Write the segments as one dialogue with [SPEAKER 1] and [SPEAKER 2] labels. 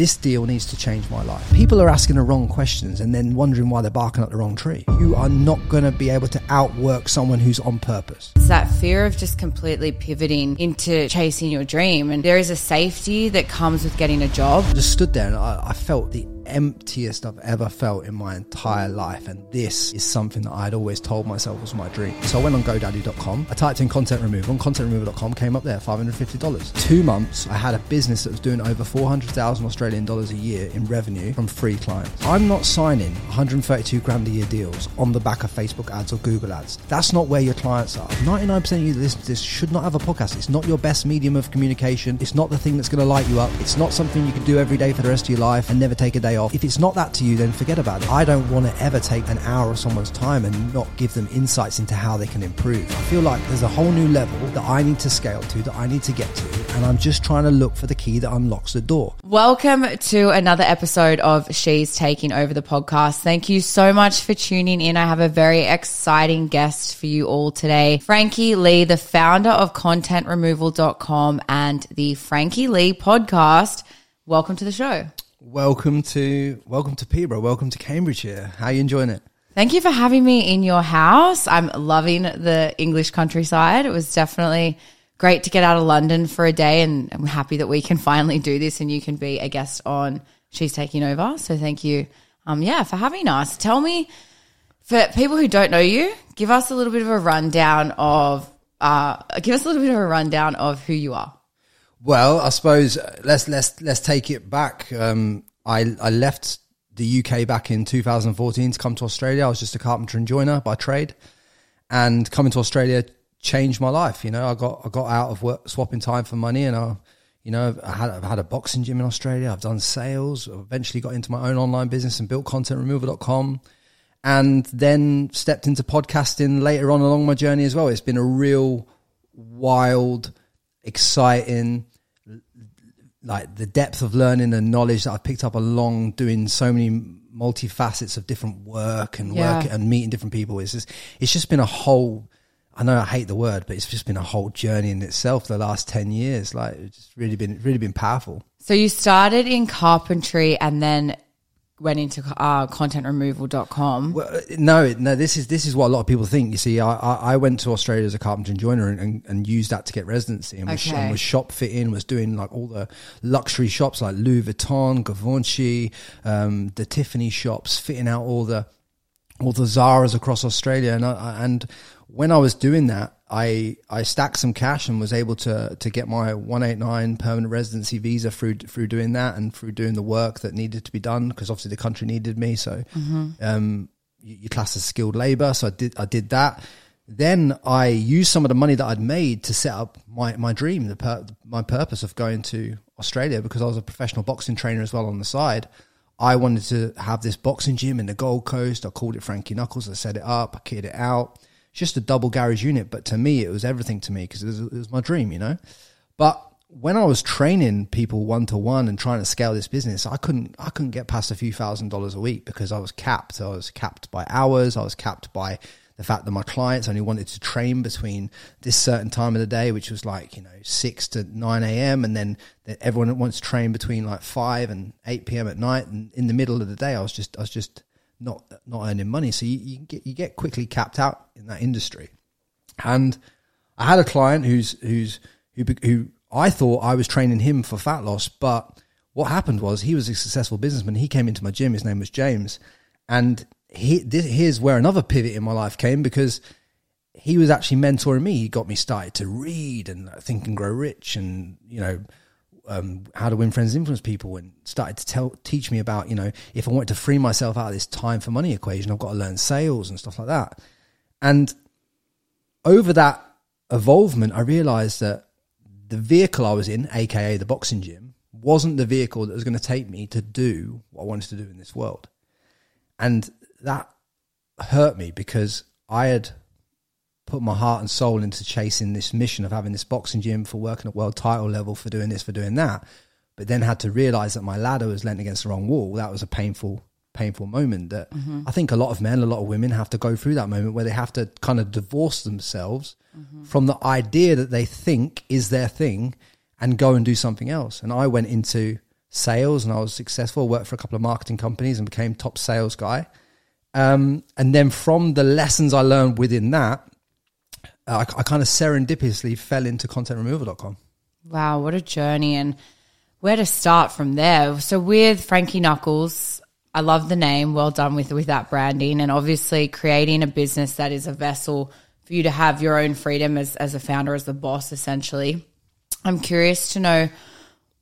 [SPEAKER 1] this deal needs to change my life. People are asking the wrong questions and then wondering why they're barking up the wrong tree. You are not going to be able to outwork someone who's on purpose.
[SPEAKER 2] It's that fear of just completely pivoting into chasing your dream. And there is a safety that comes with getting a job.
[SPEAKER 1] I just stood there and I, I felt the emptiest I've ever felt in my entire life. And this is something that I'd always told myself was my dream. So I went on GoDaddy.com. I typed in content removal and contentremoval.com came up there, $550. Two months, I had a business that was doing over 400,000 Australian dollars a year in revenue from free clients. I'm not signing 132 grand a year deals on the back of Facebook ads or Google ads. That's not where your clients are. 99% of you that listen to this should not have a podcast. It's not your best medium of communication. It's not the thing that's going to light you up. It's not something you can do every day for the rest of your life and never take a day off. If it's not that to you, then forget about it. I don't want to ever take an hour of someone's time and not give them insights into how they can improve. I feel like there's a whole new level that I need to scale to, that I need to get to, and I'm just trying to look for the key that unlocks the door.
[SPEAKER 2] Welcome to another episode of She's Taking Over the podcast. Thank you so much for tuning in. I have a very exciting guest for you all today. Frankie Lee, the founder of contentremoval.com and the Frankie Lee podcast. Welcome to the show.
[SPEAKER 1] Welcome to welcome to Peterborough. Welcome to Cambridgeshire. How are you enjoying it?
[SPEAKER 2] Thank you for having me in your house. I'm loving the English countryside. It was definitely great to get out of London for a day, and I'm happy that we can finally do this and you can be a guest on She's Taking Over. So thank you, um, yeah, for having us. Tell me, for people who don't know you, give us a little bit of a rundown of, uh, give us a little bit of a rundown of who you are.
[SPEAKER 1] Well, I suppose uh, let's let's let's take it back. Um, I I left the UK back in 2014 to come to Australia. I was just a carpenter and joiner by trade, and coming to Australia changed my life. You know, I got I got out of work, swapping time for money, and I, you know, I had I've had a boxing gym in Australia. I've done sales. I eventually got into my own online business and built contentremoval.com, and then stepped into podcasting later on along my journey as well. It's been a real wild, exciting like the depth of learning and knowledge that I've picked up along doing so many multifacets of different work and
[SPEAKER 2] Yeah.
[SPEAKER 1] work and meeting different people. It's just, it's just been a whole, I know I hate the word, but it's just been a whole journey in itself the last 10 years. Like it's just really been, really been powerful.
[SPEAKER 2] So you started in carpentry and then went into uh, contentremoval.com.
[SPEAKER 1] Well, uh, no, no. This is this is what a lot of people think. You see, I I, I went to Australia as a carpenter and joiner and, and, and used that to get residency and was,
[SPEAKER 2] Okay.
[SPEAKER 1] and was shop fitting, was doing like all the luxury shops like Louis Vuitton, Givenchy, um, the Tiffany shops, fitting out all the all the Zara's across Australia. And I, and when I was doing that, I I stacked some cash and was able to to get my 189 permanent residency visa through through doing that and through doing the work that needed to be done because obviously the country needed me. So um, you, you class as skilled labor. So I did I did that. Then I used some of the money that I'd made to set up my my dream, the pur- my purpose of going to Australia because I was a professional boxing trainer as well on the side. I wanted to have this boxing gym in the Gold Coast. I called it Frankie Knuckles. I set it up. I kitted it out. Just a double garage unit, but to me, it was everything to me because it was, it was my dream, you know. But when I was training people one to one and trying to scale this business, I couldn't I couldn't get past a few thousand dollars a week because I was capped. I was capped by hours. I was capped by the fact that my clients only wanted to train between this certain time of the day, which was like you know six to nine a.m. and then everyone wants to train between like five and eight p.m. at night. And in the middle of the day, I was just I was just not not earning money. So you, you get you get quickly capped out in that industry. And I had a client who's who's who who I thought I was training him for fat loss, but what happened was he was a successful businessman. He came into my gym. His name was James, and he this, here's where another pivot in my life came because he was actually mentoring me. He got me started to read and think and grow rich, and you know um, how to win friends, influence people, and started to tell teach me about you know if I wanted to free myself out of this time for money equation, I've got to learn sales and stuff like that. And over that evolvement, I realized that the vehicle I was in, aka the boxing gym, wasn't the vehicle that was going to take me to do what I wanted to do in this world. And that hurt me because I had put my heart and soul into chasing this mission of having this boxing gym for working at world title level for doing this for doing that but then had to realize that my ladder was leaning against the wrong wall that was a painful painful moment that i think a lot of men a lot of women have to go through that moment where they have to kind of divorce themselves from the idea that they think is their thing and go and do something else and i went into sales and I was successful. Worked for a couple of marketing companies and became top sales guy. Um, and then from the lessons I learned within that, Uh, I, I kind of serendipitously fell into contentremoval.com.
[SPEAKER 2] Wow, what a journey and where to start from there. So with Frankie Knuckles, I love the name. Well done with with that branding and obviously creating a business that is a vessel for you to have your own freedom as as a founder, as the boss, essentially. I'm curious to know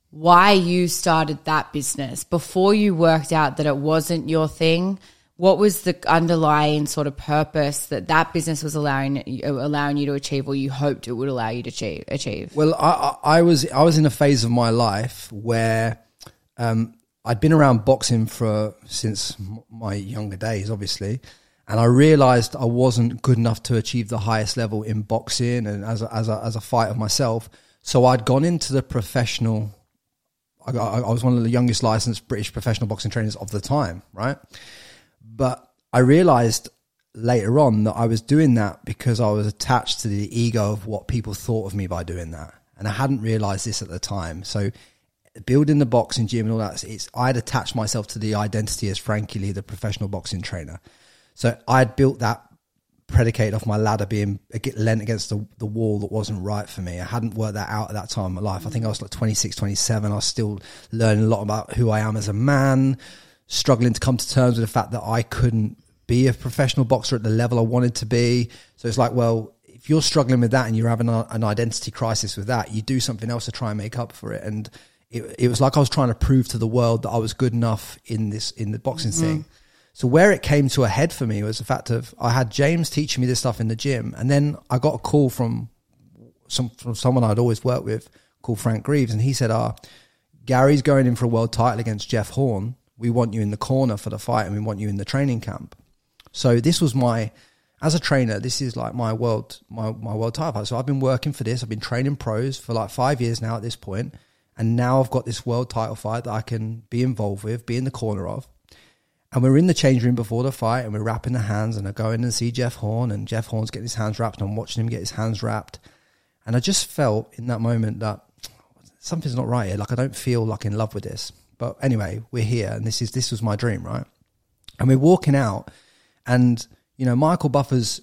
[SPEAKER 2] why you started that business before you worked out that it wasn't your thing what was the underlying sort of purpose that that business was allowing allowing you to achieve, or you hoped it would allow you to achieve? achieve?
[SPEAKER 1] Well, I, I was I was in a phase of my life where um, I'd been around boxing for since my younger days, obviously, and I realized I wasn't good enough to achieve the highest level in boxing and as a, as a, as a fighter myself. So I'd gone into the professional. I, I was one of the youngest licensed British professional boxing trainers of the time, right? But I realized later on that I was doing that because I was attached to the ego of what people thought of me by doing that. And I hadn't realized this at the time. So building the boxing gym and all that, it's I'd attached myself to the identity as Frankie Lee, the professional boxing trainer. So I'd built that predicated off my ladder being lent against the, the wall that wasn't right for me. I hadn't worked that out at that time in my life. I think I was like 26, 27. I was still learning a lot about who I am as a man, struggling to come to terms with the fact that I couldn't be a professional boxer at the level I wanted to be. So it's like, well, if you're struggling with that and you're having a, an identity crisis with that, you do something else to try and make up for it. And it, it was like I was trying to prove to the world that I was good enough in this in the boxing mm-hmm. thing. So where it came to a head for me was the fact of I had James teaching me this stuff in the gym, and then I got a call from some from someone I'd always worked with called Frank Greaves, and he said, "Ah, Gary's going in for a world title against Jeff Horn we want you in the corner for the fight and we want you in the training camp. So this was my, as a trainer, this is like my world, my, my world title. Fight. So I've been working for this. I've been training pros for like five years now at this point, And now I've got this world title fight that I can be involved with, be in the corner of. And we're in the change room before the fight and we're wrapping the hands and I go in and see Jeff Horn and Jeff Horn's getting his hands wrapped and I'm watching him get his hands wrapped. And I just felt in that moment that something's not right here. Like I don't feel like in love with this. But anyway, we're here, and this is this was my dream, right? And we're walking out, and you know, Michael Buffer's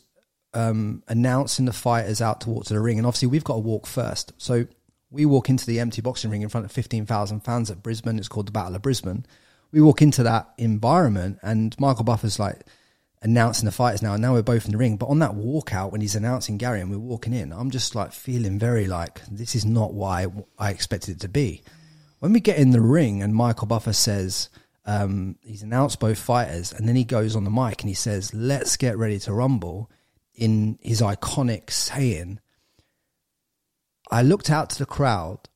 [SPEAKER 1] um, announcing the fighters out towards the ring, and obviously we've got to walk first. So we walk into the empty boxing ring in front of fifteen thousand fans at Brisbane. It's called the Battle of Brisbane. We walk into that environment, and Michael Buffer's like announcing the fighters now, and now we're both in the ring. But on that walkout, when he's announcing Gary and we're walking in, I'm just like feeling very like this is not why I expected it to be. When we get in the ring and Michael Buffer says, um, he's announced both fighters, and then he goes on the mic and he says, Let's get ready to rumble in his iconic saying. I looked out to the crowd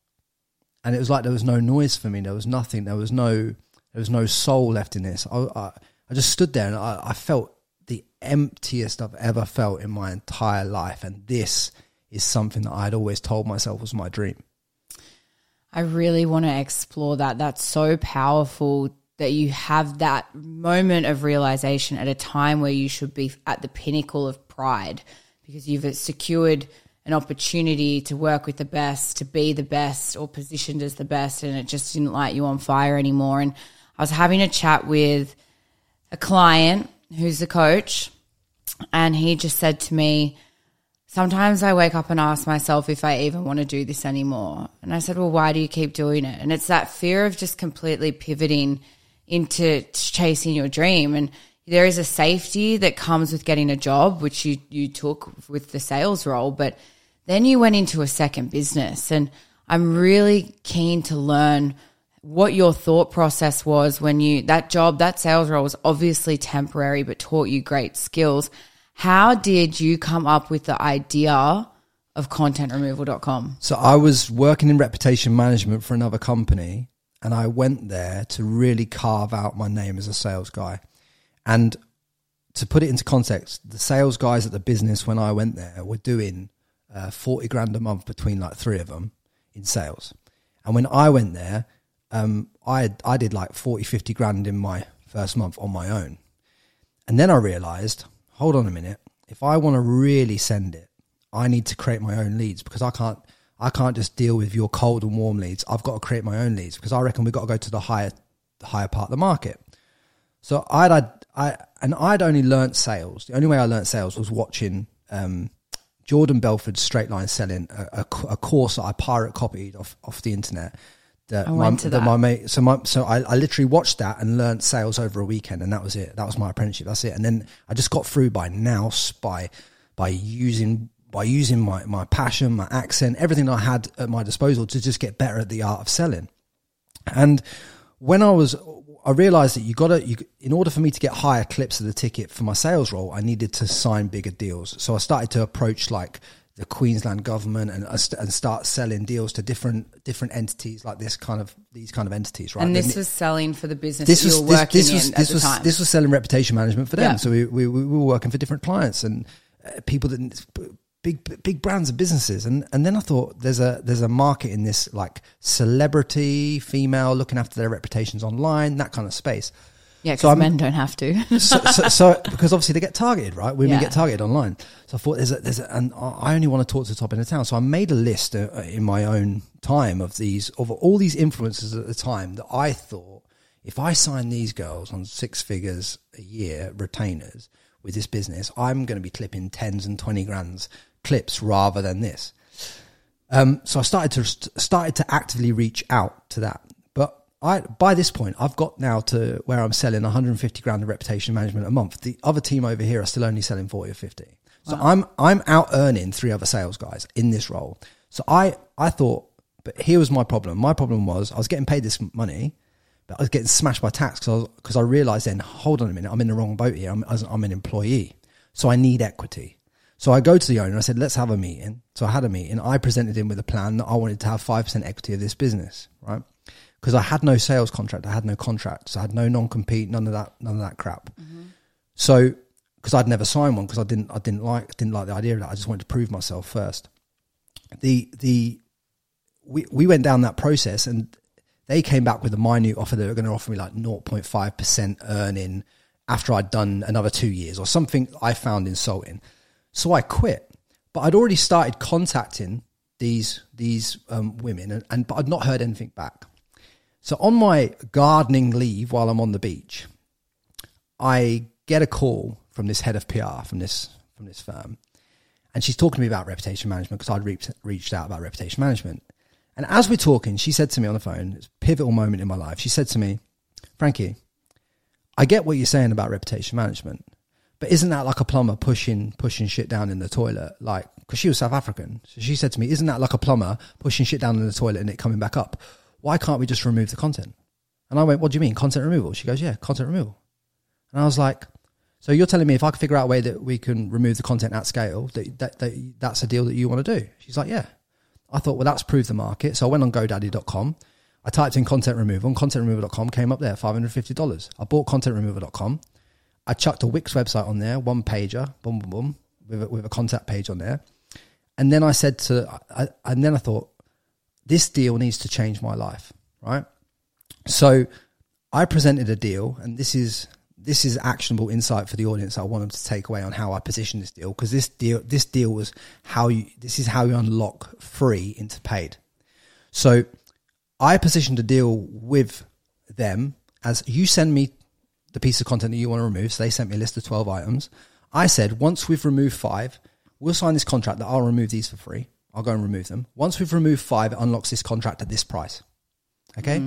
[SPEAKER 1] and it was like there was no noise for me. There was nothing. There was no there was no soul left in this. I, I, I just stood there and I, I felt the emptiest I've ever felt in my entire life. And this is something that I'd always told myself was my dream.
[SPEAKER 2] I really want to explore that. That's so powerful that you have that moment of realization at a time where you should be at the pinnacle of pride because you've secured an opportunity to work with the best, to be the best, or positioned as the best, and it just didn't light you on fire anymore. And I was having a chat with a client who's a coach, and he just said to me, sometimes I wake up and ask myself if I even want to do this anymore. And I said, well, why do you keep doing it? And it's that fear of just completely pivoting into chasing your dream. And there is a safety that comes with getting a job, which you, you took with the sales role, but then you went into a second business. And I'm really keen to learn what your thought process was when you, that job, that sales role was obviously temporary, but taught you great skills how did you come up with the idea of contentremoval.com?
[SPEAKER 1] So I was working in reputation management for another company and I went there to really carve out my name as a sales guy. And to put it into context, the sales guys at the business when I went there were doing uh, 40 grand a month between like three of them in sales. And when I went there, um, I, I did like 40, 50 grand in my first month on my own. And then I realized hold on a minute. If I want to really send it, I need to create my own leads because I can't I can't just deal with your cold and warm leads. I've got to create my own leads because I reckon we've got to go to the higher, the higher part of the market. So I'd, I'd I and I'd only learnt sales. The only way I learnt sales was watching um, Jordan Belfort's Straight Line Selling, a, a, a course that I pirate copied off off the internet. That
[SPEAKER 2] I
[SPEAKER 1] my,
[SPEAKER 2] to
[SPEAKER 1] that
[SPEAKER 2] that.
[SPEAKER 1] my mate, so my, so I, I literally watched that and learnt sales over a weekend, and that was it. That was my apprenticeship. That's it. And then I just got through by now by by using by using my my passion, my accent, everything I had at my disposal to just get better at the art of selling. And when I was, I realized that you got to, you, in order for me to get higher clips of the ticket for my sales role, I needed to sign bigger deals. So I started to approach like the Queensland government and, and start selling deals to different, different entities like this kind of, these kind of entities, right?
[SPEAKER 2] And this was selling for the business
[SPEAKER 1] this was this,
[SPEAKER 2] working
[SPEAKER 1] this was this was
[SPEAKER 2] time.
[SPEAKER 1] this was selling reputation management for them.
[SPEAKER 2] Yeah.
[SPEAKER 1] So we, we we were working for different clients and uh, people that big big brands and businesses. And and then I thought there's a there's a market in this like celebrity female looking after their reputations online that kind of space.
[SPEAKER 2] Yeah,
[SPEAKER 1] so
[SPEAKER 2] because
[SPEAKER 1] I'm-
[SPEAKER 2] men don't have to.
[SPEAKER 1] so, so, so because obviously they get targeted, right? Women
[SPEAKER 2] Yeah.
[SPEAKER 1] get targeted online. So I thought there's a, there's a, and I only want to talk to the top end of town. So I made a list uh, in my own time of these, of all these influencers at the time that I thought if I sign these girls on six figures a year retainers with this business, I'm going to be clipping tens and 20 grands clips rather than this. Um, so I started to started to actively reach out to that. I by this point I've got now to where I'm selling 150 grand of reputation management a month. The other team over here are still only selling 40 or 50. So I'm I'm out earning three other sales guys in this role. So I I thought, but here was my problem. My problem was I was getting paid this money, but I was getting smashed by tax because I, I realized then, hold on a minute, I'm in the wrong boat here. I'm, I'm an employee. So I need equity. So I go to the owner. I said, let's have a meeting. So I had a meeting. I presented him with a plan that I wanted to have 5% equity of this business, right? Because I had no sales contract. I had no contracts. I had no non-compete, none of that, none of that crap. So, because I'd never signed one because I didn't, I didn't like, didn't like the idea of that. I just wanted to prove myself first. The, the, we, we went down that process and they came back with a minute offer that they were going to offer me like 0.5% earning after I'd done another two years or something I found insulting. So I quit, but I'd already started contacting these, these um, women and, and, but I'd not heard anything back. So on my gardening leave while I'm on the beach, I get a call from this head of PR from this, from this firm. And she's talking to me about reputation management because I'd reached, reached out about reputation management. And as we're talking, she said to me on the phone, it's a pivotal moment in my life. She said to me, Frankie, I get what you're saying about reputation management, but isn't that like a plumber pushing pushing shit down in the toilet? Like, because she was South African, so she said to me, "Isn't that like a plumber pushing shit down in the toilet and it coming back up? Why can't we just remove the content?" And I went, "What do you mean content removal?" She goes, "Yeah, content removal." And I was like, "So you're telling me if I can figure out a way that we can remove the content at scale, that, that, that that's a deal that you want to do?" She's like, "Yeah." I thought, well, that's proved the market. So I went on GoDaddy.com. I typed in content removal and contentremoval.com came up there, $550. I bought content removal.com. I chucked a Wix website on there, one pager, boom, boom, boom, with a, with a contact page on there. And then I said to, I, and then I thought, this deal needs to change my life, right? So I presented a deal, and this is this is actionable insight for the audience. I want them to take away on how I position this deal because this deal this deal was how you this is how you unlock free into paid. So I positioned a deal with them as you send me the piece of content that you want to remove. So they sent me a list of 12 items. I said, once we've removed five, we'll sign this contract that I'll remove these for free. I'll go and remove them. Once we've removed five, it unlocks this contract at this price. Okay.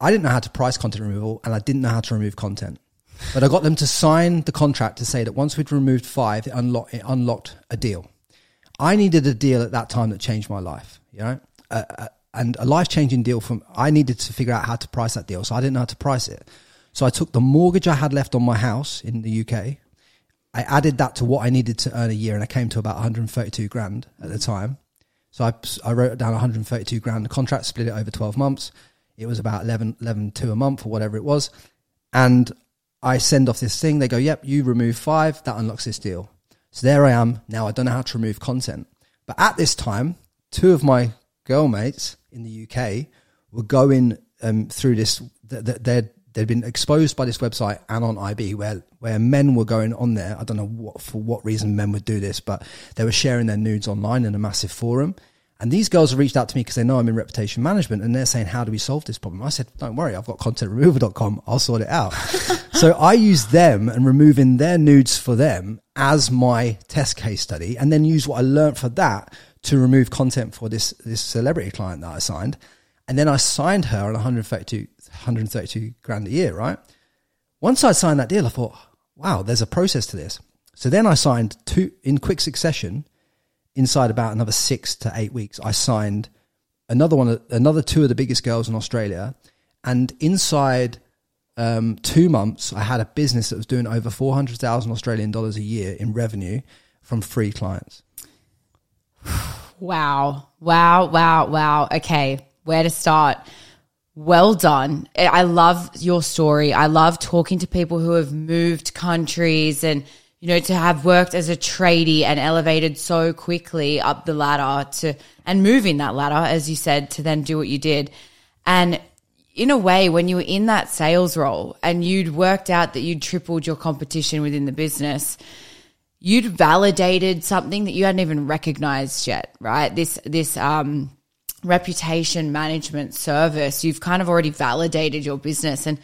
[SPEAKER 1] I didn't know how to price content removal and I didn't know how to remove content. But I got them to sign the contract to say that once we'd removed five, it, unlock, it unlocked a deal. I needed a deal at that time that changed my life, you know, uh, uh, and a life changing deal from, I needed to figure out how to price that deal. So I didn't know how to price it. So I took the mortgage I had left on my house in the UK. I added that to what I needed to earn a year and I came to about 132 grand at the time. So I, I wrote down 132 grand. The contract split it over 12 months. It was about 11, 11 two a month or whatever it was. And I send off this thing. They go, yep, you remove five. That unlocks this deal. So there I am. Now I don't know how to remove content. But at this time, two of my girl mates in the UK were going um, through this. th- th- They'd, they'd been exposed by this website AnonIB where, where men were going on there. I don't know what, for what reason men would do this, but they were sharing their nudes online in a massive forum. And these girls have reached out to me because they know I'm in reputation management and they're saying, how do we solve this problem? I said, don't worry, I've got contentremoval.com. I'll sort it out. so I use them and removing their nudes for them as my test case study and then use what I learned for that to remove content for this, this celebrity client that I signed. And then I signed her on 132, 132 grand a year, right? Once I signed that deal, I thought, wow, there's a process to this. So then I signed two in quick succession inside about another six to eight weeks, I signed another one, another two of the biggest girls in Australia, and inside um, two months, I had a business that was doing over four hundred thousand Australian dollars a year in revenue from free clients.
[SPEAKER 2] Wow! Wow! Wow! Wow! Okay, where to start? Well done. I love your story. I love talking to people who have moved countries and you know, to have worked as a tradie and elevated so quickly up the ladder to, and moving that ladder, as you said, to then do what you did. And in a way, when you were in that sales role and you'd worked out that you'd tripled your competition within the business, you'd validated something that you hadn't even recognized yet, right? This, this, um, reputation management service, you've kind of already validated your business and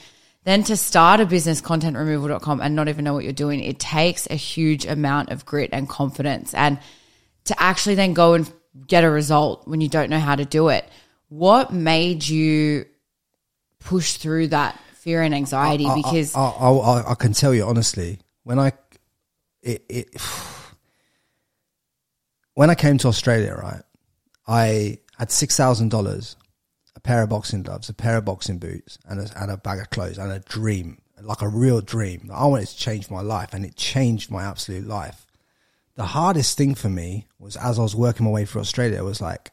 [SPEAKER 2] then to start a business, contentremoval.com, and not even know what you're doing, it takes a huge amount of grit and confidence. And to actually then go and get a result when you don't know how to do it. What made you push through that fear and anxiety?
[SPEAKER 1] I,
[SPEAKER 2] because
[SPEAKER 1] I, I, I, can tell you honestly, when I it, it when I came to Australia, right, I had six thousand dollars a pair of boxing gloves, a pair of boxing boots, and a, and a bag of clothes, and a dream, like a real dream. I wanted to change my life, and it changed my absolute life. The hardest thing for me was as I was working my way through Australia, was like,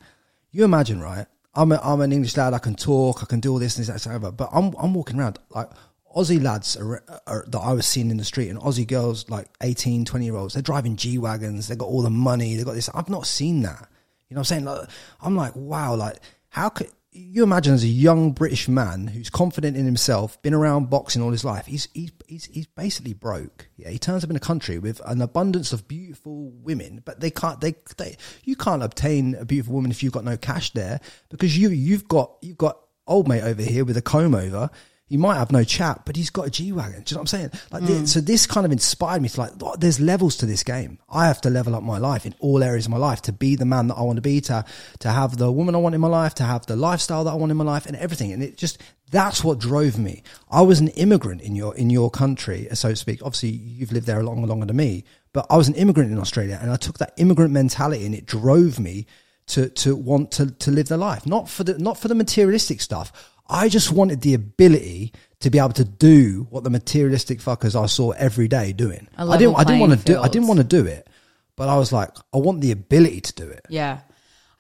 [SPEAKER 1] you imagine, right? I'm, a, I'm an English lad, I can talk, I can do all this and this, that, whatever, but I'm, I'm walking around like Aussie lads are, are, that I was seeing in the street and Aussie girls, like 18, 20 year olds, they're driving G Wagons, they've got all the money, they've got this. I've not seen that. You know what I'm saying? Like, I'm like, wow, like, how could, you imagine as a young British man who's confident in himself, been around boxing all his life, he's, he's, he's, he's basically broke. Yeah, he turns up in a country with an abundance of beautiful women, but they can't, they, they, you can't obtain a beautiful woman if you've got no cash there because you, you've got, you've got old mate over here with a comb over he might have no chat, but he's got a G wagon. Do you know what I'm saying? Like, mm. so this kind of inspired me to like, oh, there's levels to this game. I have to level up my life in all areas of my life to be the man that I want to be, to to have the woman I want in my life, to have the lifestyle that I want in my life, and everything. And it just that's what drove me. I was an immigrant in your in your country, so to speak. Obviously, you've lived there a lot longer than me, but I was an immigrant in Australia, and I took that immigrant mentality, and it drove me to to want to to live the life, not for the not for the materialistic stuff. I just wanted the ability to be able to do what the materialistic fuckers I saw every day doing. I didn't. I didn't want to do. I didn't want to do it, but I was like, I want the ability to do it.
[SPEAKER 2] Yeah.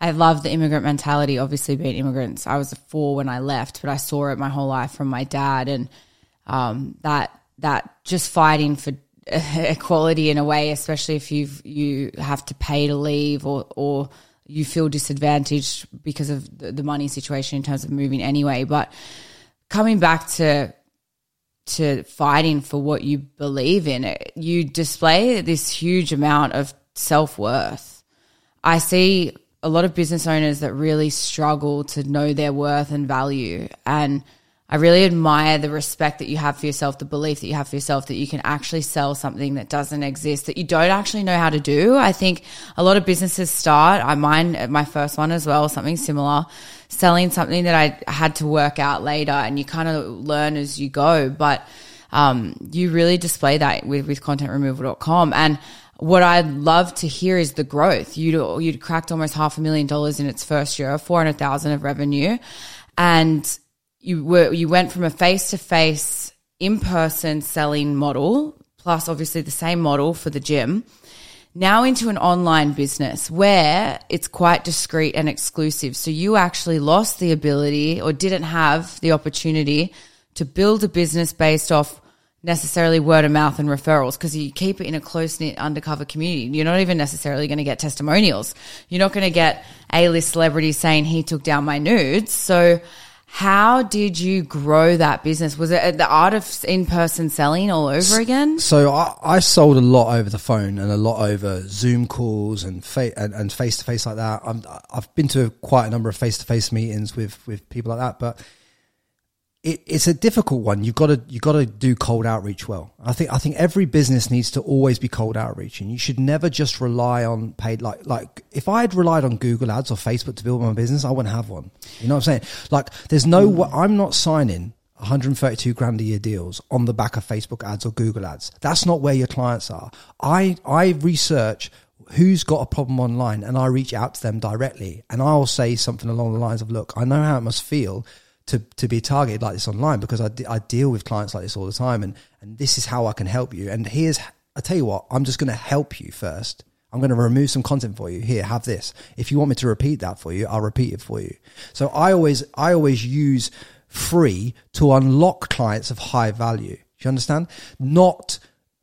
[SPEAKER 2] I love the immigrant mentality. Obviously, being immigrants, I was a four when I left, but I saw it my whole life from my dad, and um, that that just fighting for equality in a way, especially if you you have to pay to leave or or you feel disadvantaged because of the, the money situation in terms of moving anyway. But coming back to to fighting for what you believe in, you display this huge amount of self worth. I see a lot of business owners that really struggle to know their worth and value. And I really admire the respect that you have for yourself, the belief that you have for yourself that you can actually sell something that doesn't exist, that you don't actually know how to do. I think a lot of businesses start, I mine, my first one as well, something similar, selling something that I had to work out later and you kind of learn as you go. But, um, you really display that with, with contentremoval.com. And what I'd love to hear is the growth. You'd, you'd cracked almost half a million dollars in its first year, 400,000 of revenue. And you were you went from a face to face in person selling model plus obviously the same model for the gym now into an online business where it's quite discreet and exclusive so you actually lost the ability or didn't have the opportunity to build a business based off necessarily word of mouth and referrals because you keep it in a close knit undercover community. You're not even necessarily going to get testimonials. You're not going to get A list celebrities saying he took down my nudes. So How did you grow that business? Was it the art of in person selling all over again?
[SPEAKER 1] So I, I sold a lot over the phone and a lot over Zoom calls and fa- and face to face like that. I'm, I've been to quite a number of face to face meetings with with people like that, but it, it's a difficult one. You've got to you've got to do cold outreach well. I think I think every business needs to always be cold outreach, and you should never just rely on paid. Like like if I had relied on Google Ads or Facebook to build my business, I wouldn't have one. You know what I'm saying? Like there's no. Mm. I'm not signing 132 grand a year deals on the back of Facebook ads or Google ads. That's not where your clients are. I I research who's got a problem online and I reach out to them directly and I'll say something along the lines of, look, I know how it must feel to, to be targeted like this online because I, I deal with clients like this all the time and, and this is how I can help you. And here's, I tell you what, I'm just going to help you first. I'm going to remove some content for you. Here, have this. If you want me to repeat that for you, I'll repeat it for you. So I always, I always use free to unlock clients of high value. Do you understand? Not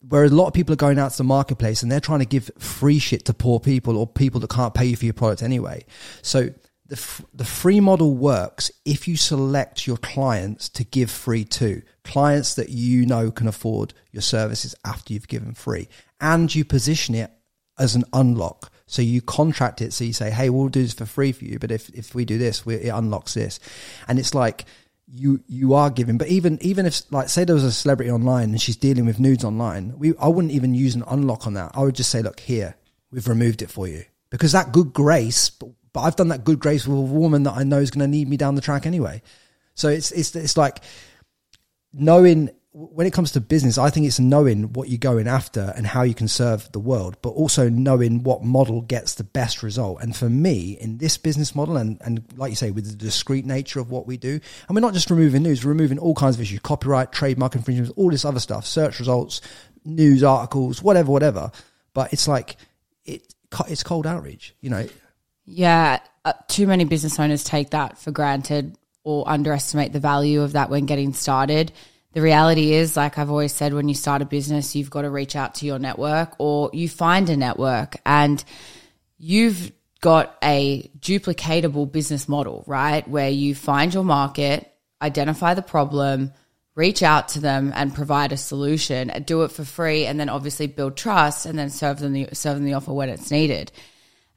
[SPEAKER 1] where a lot of people are going out to the marketplace and they're trying to give free shit to poor people or people that can't pay you for your product anyway. So the, f- the free model works if you select your clients to give free to clients that you know can afford your services after you've given free. And you position it as an unlock. So you contract it so you say hey we'll do this for free for you but if, if we do this we, it unlocks this. And it's like you you are giving. But even even if like say there was a celebrity online and she's dealing with nudes online we i wouldn't even use an unlock on that. I would just say look here we've removed it for you. Because that good grace but I've done that good grace with a woman that I know is going to need me down the track anyway. So it's it's it's like knowing when it comes to business, I think it's knowing what you're going after and how you can serve the world, but also knowing what model gets the best result. And for me, in this business model, and, and like you say, with the discrete nature of what we do, and we're not just removing news, we're removing all kinds of issues, copyright, trademark infringements, all this other stuff, search results, news articles, whatever, whatever. But it's like, it, it's cold outreach, you know.
[SPEAKER 2] Yeah, uh, too many business owners take that for granted or underestimate the value of that when getting started. The reality is, like I've always said, when you start a business, you've got to reach out to your network or you find a network and you've got a duplicatable business model, right? Where you find your market, identify the problem, reach out to them and provide a solution, do it for free, and then obviously build trust and then serve them the, serve them the offer when it's needed.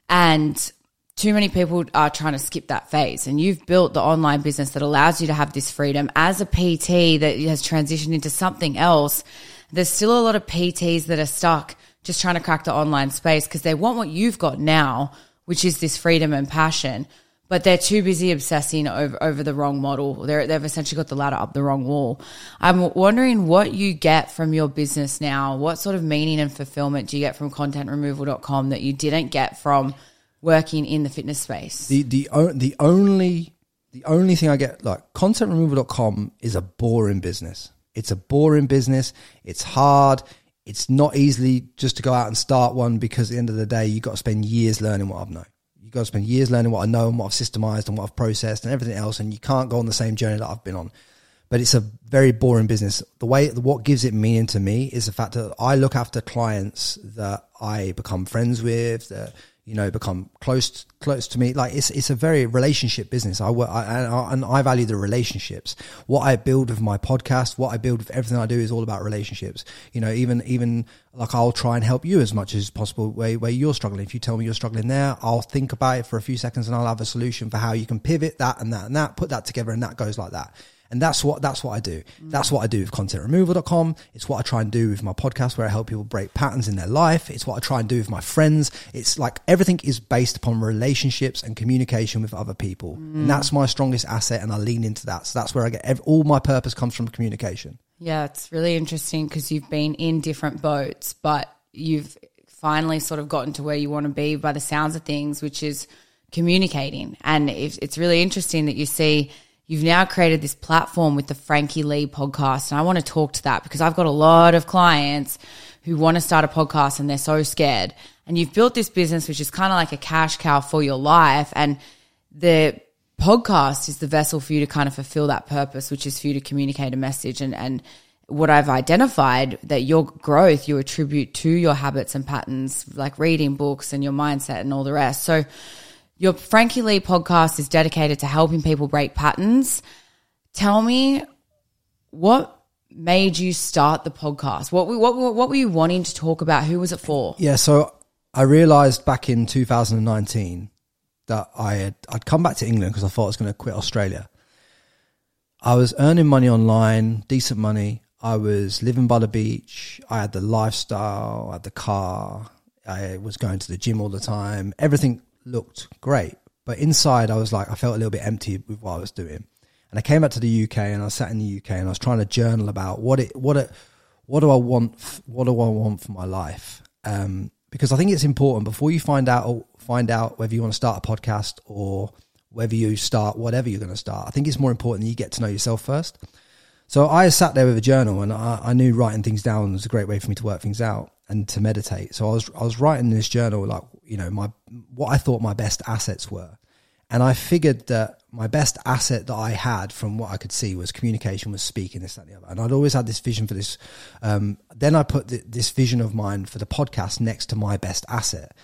[SPEAKER 2] And too many people are trying to skip that phase and you've built the online business that allows you to have this freedom as a PT that has transitioned into something else. There's still a lot of PTs that are stuck just trying to crack the online space because they want what you've got now, which is this freedom and passion, but they're too busy obsessing over, over the wrong model. They're, they've essentially got the ladder up the wrong wall. I'm wondering what you get from your business now. What sort of meaning and fulfillment do you get from contentremoval.com that you didn't get from – working in the fitness space.
[SPEAKER 1] The the the only the only thing I get like contentremoval.com is a boring business. It's a boring business. It's hard. It's not easily just to go out and start one because at the end of the day, you've got to spend years learning what I've known. You've got to spend years learning what I know and what I've systemized and what I've processed and everything else. And you can't go on the same journey that I've been on. But it's a very boring business. The way, what gives it meaning to me is the fact that I look after clients that I become friends with, that you know, become close close to me. Like it's it's a very relationship business. I work I, I, and I value the relationships. What I build with my podcast, what I build with everything I do is all about relationships. You know, even even like I'll try and help you as much as possible where where you're struggling. If you tell me you're struggling there, I'll think about it for a few seconds and I'll have a solution for how you can pivot that and that and that, put that together, and that goes like that. And that's what that's what I do. That's what I do with contentremoval.com. It's what I try and do with my podcast where I help people break patterns in their life. It's what I try and do with my friends. It's like everything is based upon relationships and communication with other people. Mm. And that's my strongest asset and I lean into that. So that's where I get every, all my purpose comes from communication.
[SPEAKER 2] Yeah, it's really interesting because you've been in different boats, but you've finally sort of gotten to where you want to be by the sounds of things, which is communicating. And it's really interesting that you see You've now created this platform with the Frankie Lee podcast. And I want to talk to that because I've got a lot of clients who want to start a podcast and they're so scared. And you've built this business, which is kind of like a cash cow for your life. And the podcast is the vessel for you to kind of fulfill that purpose, which is for you to communicate a message. And, and what I've identified that your growth you attribute to your habits and patterns, like reading books and your mindset and all the rest. So, your Frankie Lee podcast is dedicated to helping people break patterns tell me what made you start the podcast? What, what, what were you wanting to talk about? Who was it for?
[SPEAKER 1] Yeah, so I realized back in 2019 that I had I'd come back to England because I thought I was going to quit Australia. I was earning money online, decent money. I was living by the beach. I had the lifestyle, I had the car. I was going to the gym all the time. Everything looked great. But inside, I was like, I felt a little bit empty with what I was doing. And I came back to the UK and I sat in the UK and I was trying to journal about what it, what it, what do I want, what do I want for my life? Um, because I think it's important before you find out, find out whether you want to start a podcast or whether you start whatever you're going to start. I think it's more important that you get to know yourself first. So I sat there with a journal and I, I knew writing things down was a great way for me to work things out and to meditate. So I was I was writing this journal like you know my what I thought my best assets were, and I figured that my best asset that I had from what I could see was communication, was speaking, this, that, and the other. And I'd always had this vision for this. Um, then I put this vision of mine for the podcast next to my best asset.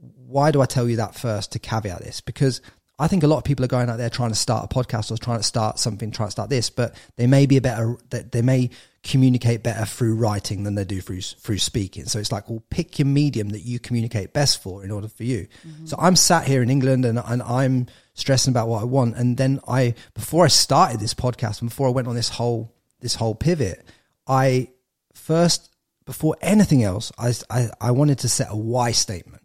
[SPEAKER 1] Why do I tell you that first to caveat this? Because I think a lot of people are going out there trying to start a podcast or trying to start something, trying to start this, but they may be a better, they may communicate better through writing than they do through through speaking. So it's like, well, pick your medium that you communicate best for in order for you. Mm-hmm. So I'm sat here in England and, and I'm stressing about what I want. And then I, before I started this podcast and before I went on this whole this whole pivot, I first before anything else, I I, I wanted to set a why statement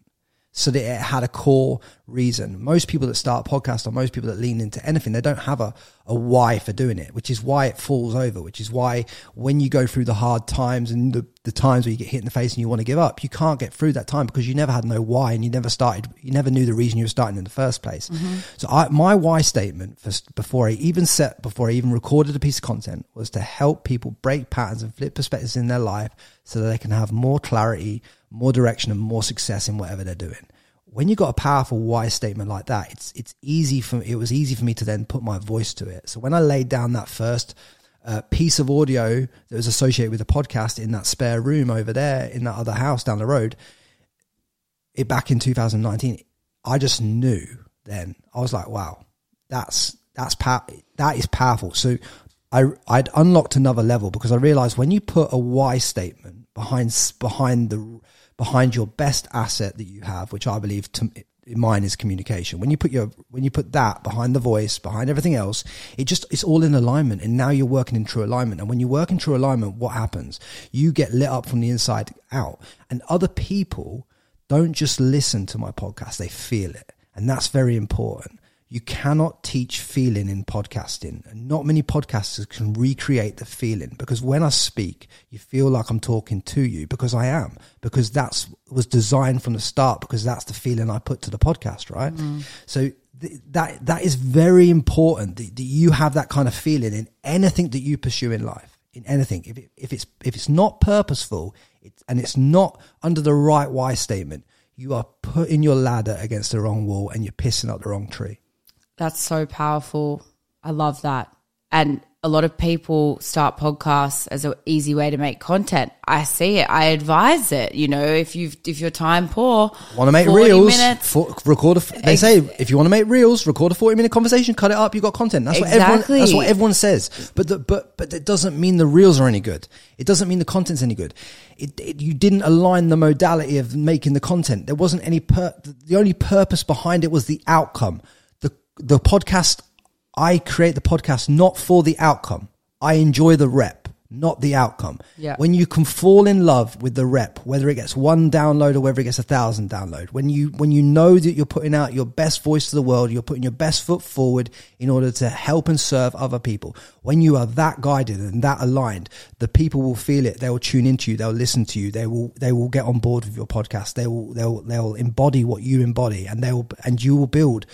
[SPEAKER 1] so that it had a core reason. Most people that start a podcast or most people that lean into anything, they don't have a, a why for doing it, which is why it falls over, which is why when you go through the hard times and the, the times where you get hit in the face and you want to give up, you can't get through that time because you never had no why and you never started, you never knew the reason you were starting in the first place. Mm-hmm. So I, my why statement for, before I even set, before I even recorded a piece of content was to help people break patterns and flip perspectives in their life so that they can have more clarity, more direction and more success in whatever they're doing. When you got a powerful why statement like that, it's it's easy for it was easy for me to then put my voice to it. So when I laid down that first uh, piece of audio that was associated with the podcast in that spare room over there in that other house down the road, it back in 2019, I just knew then. I was like, wow, that's that's pow- that is powerful. So I I'd unlocked another level because I realized when you put a why statement behind behind the behind your best asset that you have, which I believe to, mine is communication. When you put your when you put that behind the voice, behind everything else, it just it's all in alignment. And now you're working in true alignment. And when you work in true alignment, what happens? You get lit up from the inside out. And other people don't just listen to my podcast; they feel it, and that's very important. You cannot teach feeling in podcasting. And not many podcasters can recreate the feeling because when I speak, you feel like I'm talking to you because I am, because that's was designed from the start because that's the feeling I put to the podcast, right? Mm. So th- that that is very important that, that, you have that kind of feeling in anything that you pursue in life, in anything. If it, if it's if it's not purposeful, it's, and it's not under the right why statement, you are putting your ladder against the wrong wall and you're pissing up the wrong tree.
[SPEAKER 2] That's so powerful. I love that. And a lot of people start podcasts as an easy way to make content. I see it. I advise it. You know, if you if you're time poor,
[SPEAKER 1] want to make reels, for, record. A, they Ex- say if you want to make reels, record a forty minute conversation, cut it up. You got content. That's exactly. what everyone. That's what everyone says. But the, but but it doesn't mean the reels are any good. It doesn't mean the content's any good. It, it, you didn't align the modality of making the content. There wasn't any. Per, the only purpose behind it was the outcome the podcast, I create the podcast not for the outcome. I enjoy the rep not the outcome.
[SPEAKER 2] Yeah.
[SPEAKER 1] When you can fall in love with the rep, whether it gets one download or whether it gets a thousand download, when you when you know that you're putting out your best voice to the world, you're putting your best foot forward in order to help and serve other people. When you are that guided and that aligned, the people will feel it. They will tune into you. They'll listen to you. They will they will get on board with your podcast. They will they'll they'll embody what you embody, and they will and you will build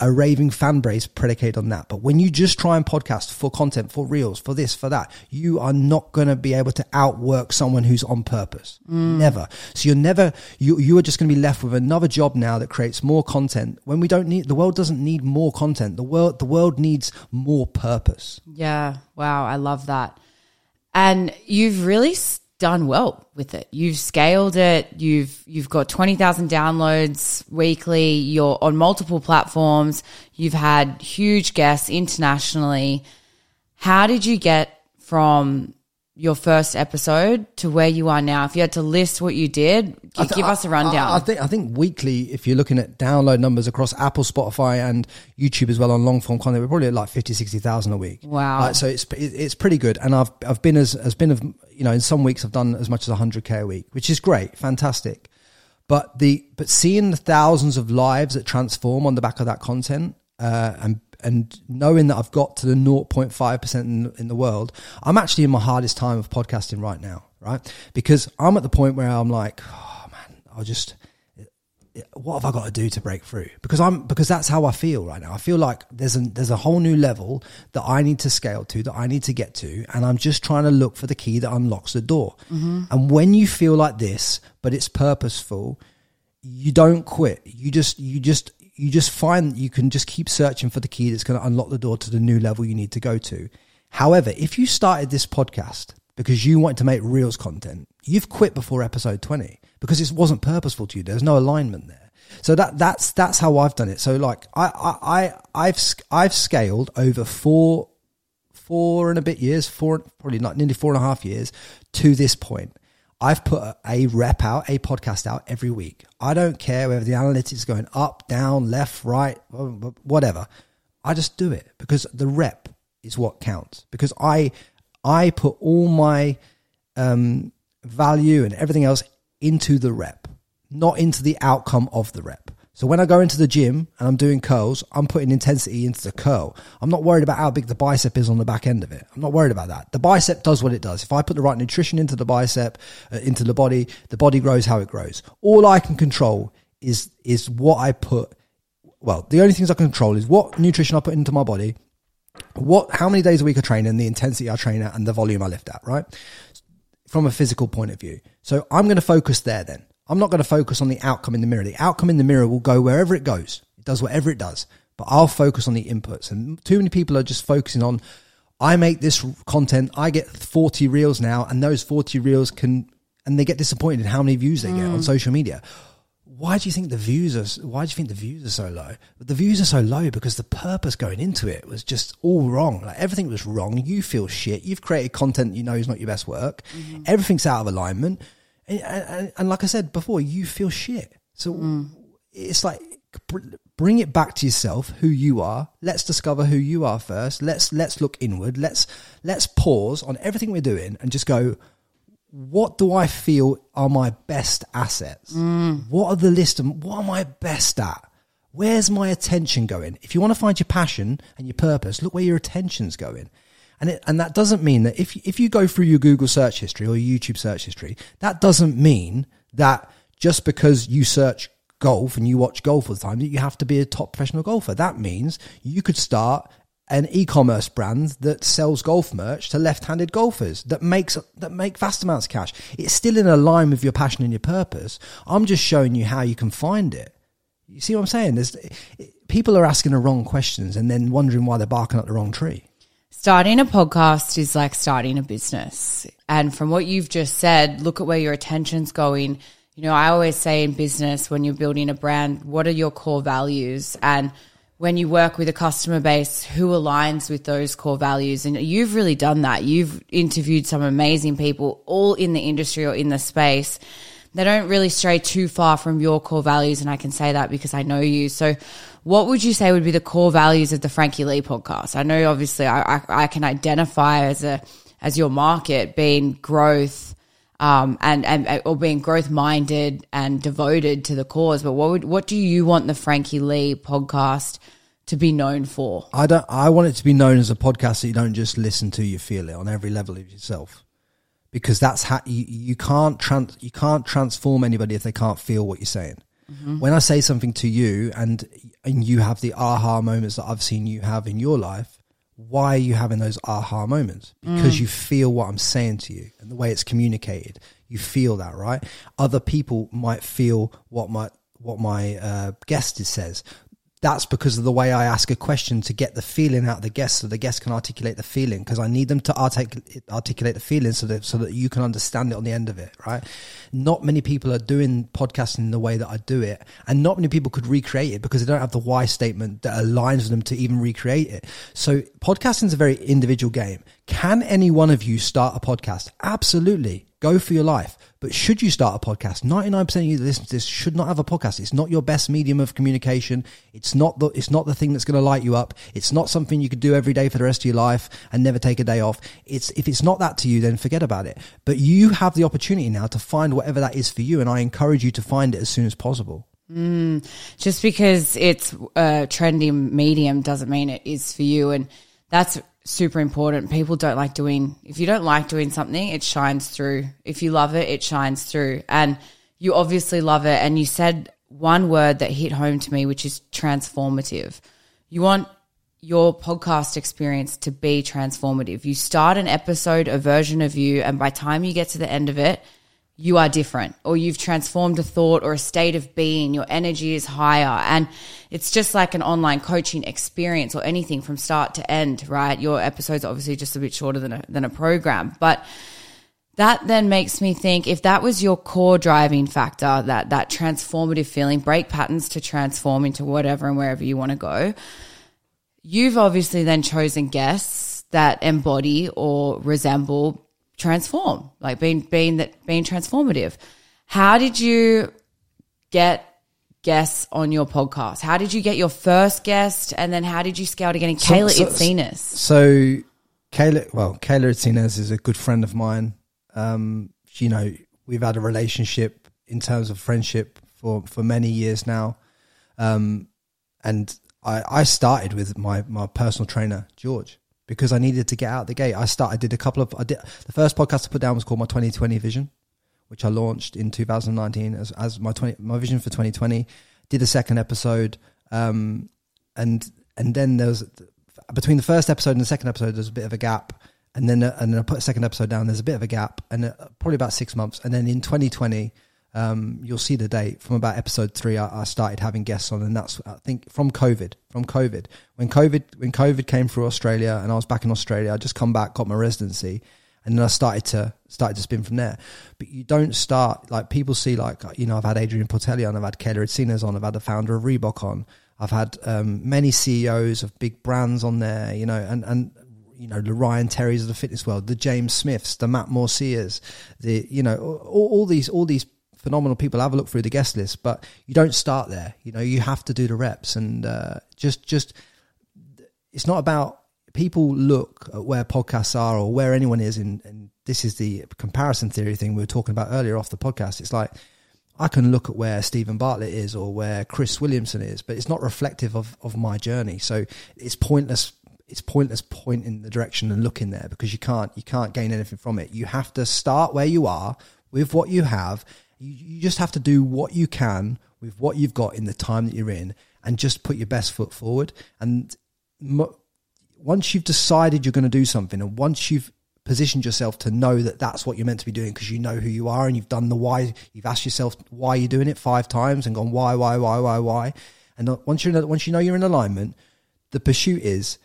[SPEAKER 1] a raving fan base predicated on that. But when you just try and podcast for content, for reels, for this, for that, you are not going to be able to outwork someone who's on purpose. Mm. Never. So you're never, you, you are just going to be left with another job now that creates more content when we don't need, the world doesn't need more content. The world, the world needs more purpose.
[SPEAKER 2] Yeah. Wow. I love that. And you've really done well with it. You've scaled it. You've you've got twenty thousand downloads weekly. You're on multiple platforms. You've had huge guests internationally. How did you get from your first episode to where you are now? If you had to list what you did, gi-
[SPEAKER 1] th-
[SPEAKER 2] give us a rundown.
[SPEAKER 1] I, I think I think weekly, if you're looking at download numbers across Apple, Spotify, and YouTube as well on long form content, we're probably at like 50, 60,000 a week.
[SPEAKER 2] Wow.
[SPEAKER 1] Like, so it's it's pretty good, and I've I've been as has been of you know in some weeks I've done as much as 100k a week, which is great, fantastic. But the but seeing the thousands of lives that transform on the back of that content, uh, and and knowing that I've got to the 0.5 percent in, in the world, I'm actually in my hardest time of podcasting right now, right? Because I'm at the point where I'm like, oh man, I'll just what have I got to do to break through? Because I'm because that's how I feel right now. I feel like there's a there's a whole new level that I need to scale to, that I need to get to, and I'm just trying to look for the key that unlocks the door. Mm-hmm. And when you feel like this, but it's purposeful, you don't quit. You just you just you just find you can just keep searching for the key that's going to unlock the door to the new level you need to go to. However, if you started this podcast because you wanted to make reels content, you've quit before episode 20 because it wasn't purposeful to you. There's no alignment there. So that that's that's how I've done it. So like I I, I I've I've scaled over four four and a bit years, four probably not nearly four and a half years to this point. I've put a, rep out, a podcast out every week. I don't care whether the analytics is going up, down, left, right, whatever. I just do it because the rep is what counts. Because I I put all my um, value and everything else into the rep, not into the outcome of the rep. So when I go into the gym and I'm doing curls, I'm putting intensity into the curl. I'm not worried about how big the bicep is on the back end of it. I'm not worried about that. The bicep does what it does. If I put the right nutrition into the bicep, uh, into the body, the body grows how it grows. All I can control is is what I put. Well, the only things I can control is what nutrition I put into my body, what how many days a week I train, and the intensity I train at, and the volume I lift at. Right from a physical point of view. So I'm going to focus there then. I'm not going to focus on the outcome in the mirror. The outcome in the mirror will go wherever it goes. It does whatever it does. But I'll focus on the inputs. And too many people are just focusing on, I make this content, I get 40 reels now, and those 40 reels can, and they get disappointed in how many views they get on hmm. social media. Why do you think the views are, why do you think the views are so low? But the views are so low because the purpose going into it was just all wrong. Like everything was wrong. You feel shit. You've created content you know is not your best work. Mm-hmm. Everything's out of alignment and, and, and like I said before, you feel shit. So mm. it's like br- bring it back to yourself, who you are. Let's discover who you are first. Let's let's look inward. Let's let's pause on everything we're doing and just go. What do I feel are my best assets? Mm. What are the list of what am I best at? Where's my attention going? If you want to find your passion and your purpose, look where your attention's going. And it, and that doesn't mean that if if you go through your Google search history or your YouTube search history, that doesn't mean that just because you search golf and you watch golf all the time that you have to be a top professional golfer. That means you could start an e-commerce brand that sells golf merch to left-handed golfers that makes that make vast amounts of cash. It's still in a line with your passion and your purpose. I'm just showing you how you can find it. You see what I'm saying? There's people are asking the wrong questions and then wondering why they're barking up the wrong tree.
[SPEAKER 2] Starting a podcast is like starting a business. And from what you've just said, look at where your attention's going. You know, I always say in business, when you're building a brand, what are your core values? And when you work with a customer base, who aligns with those core values? And you've really done that. You've interviewed some amazing people, all in the industry or in the space. They don't really stray too far from your core values. And I can say that because I know you. So, what would you say would be the core values of the Frankie Lee podcast? I know obviously I, I, I can identify as a as your market being growth um, and and or being growth minded and devoted to the cause. But what would what do you want the Frankie Lee podcast to be known for?
[SPEAKER 1] I don't. I want it to be known as a podcast that you don't just listen to; you feel it on every level of yourself, because that's how you, you can't trans you can't transform anybody if they can't feel what you're saying. When I say something to you and and you have the aha moments that I've seen you have in your life, why are you having those aha moments? Because you feel what I'm saying to you and the way it's communicated. You feel that, right? Other people might feel what my what my uh, guest says. That's because of the way I ask a question to get the feeling out of the guest so the guest can articulate the feeling because I need them to artic- articulate the feeling so that, so that you can understand it on the end of it, right? Not many people are doing podcasting the way that I do it and not many people could recreate it because they don't have the why statement that aligns them to even recreate it. So podcasting is a very individual game. Can any one of you start a podcast? Absolutely. Go for your life. But should you start a podcast? 99% of you that listen to this should not have a podcast. It's not your best medium of communication. It's not the, it's not the thing that's going to light you up. It's not something you could do every day for the rest of your life and never take a day off. It's, if it's not that to you, then forget about it. But you have the opportunity now to find whatever that is for you. And I encourage you to find it as soon as possible. Mm.
[SPEAKER 2] just because it's a trendy medium doesn't mean it is for you and that's super important. People don't like doing if you don't like doing something it shines through. If you love it it shines through. And you obviously love it. And you said one word that hit home to me which is transformative. You want your podcast experience to be transformative. You start an episode a version of you and by time you get to the end of it you are different or you've transformed a thought or a state of being your energy is higher. And it's just like an online coaching experience or anything from start to end right? Your episodes obviously just a bit shorter than a, than a program. But that then makes me think if that was your core driving factor that that transformative feeling break patterns to transform into whatever and wherever you want to go you've obviously then chosen guests that embody or resemble transform, like being being that being transformative. How did you get guests on your podcast? How did you get your first guest, and then how did you scale to getting Kayla
[SPEAKER 1] so-
[SPEAKER 2] Itsines?
[SPEAKER 1] So, Kayla, well, Kayla Itsines is a good friend of mine. Um, you know, we've had a relationship in terms of friendship for, for many years now. Um, and I, I started with my, my personal trainer, George, because I needed to get out the gate. I started, I did a couple of, I did, the first podcast I put down was called my 2020 vision, which I launched in 2019 as, as my 20, my vision for 2020. Did a second episode. Um, and, and then there was, between the first episode and the second episode, there's a bit of a gap. And then, and then I put a second episode down. There's a bit of a gap, and uh, probably about six months. And then in 2020, um, you'll see the date from about episode three. I, I started having guests on, and that's I think from COVID. From COVID, when COVID when COVID came through Australia, and I was back in Australia, I just come back, got my residency, and then I started to started to spin from there. But you don't start like people see like you know I've had Adrian Portelli on, I've had Kayla Itsines on, I've had the founder of Reebok on, I've had um, many CEOs of big brands on there, you know, and and you know the Ryan Terrys of the fitness world, the James Smiths, the Matt Morsias, the you know all, all these all these phenomenal people. Have a look through the guest list, but you don't start there. You know you have to do the reps and uh, just just it's not about people look at where podcasts are or where anyone is in and this is the comparison theory thing we were talking about earlier off the podcast it's like i can look at where steven bartlett is or where chris williamson is but it's not reflective of, of my journey so it's pointless it's pointless pointing the direction and looking there because you can't you can't gain anything from it you have to start where you are with what you have you, you just have to do what you can with what you've got in the time that you're in and just put your best foot forward. And once you've decided you're going to do something and once you've positioned yourself to know that that's what you're meant to be doing because you know who you are and you've done the why you've asked yourself why you're doing it five times and gone why why why why why. And once you're in, once you know you're in alignment the pursuit is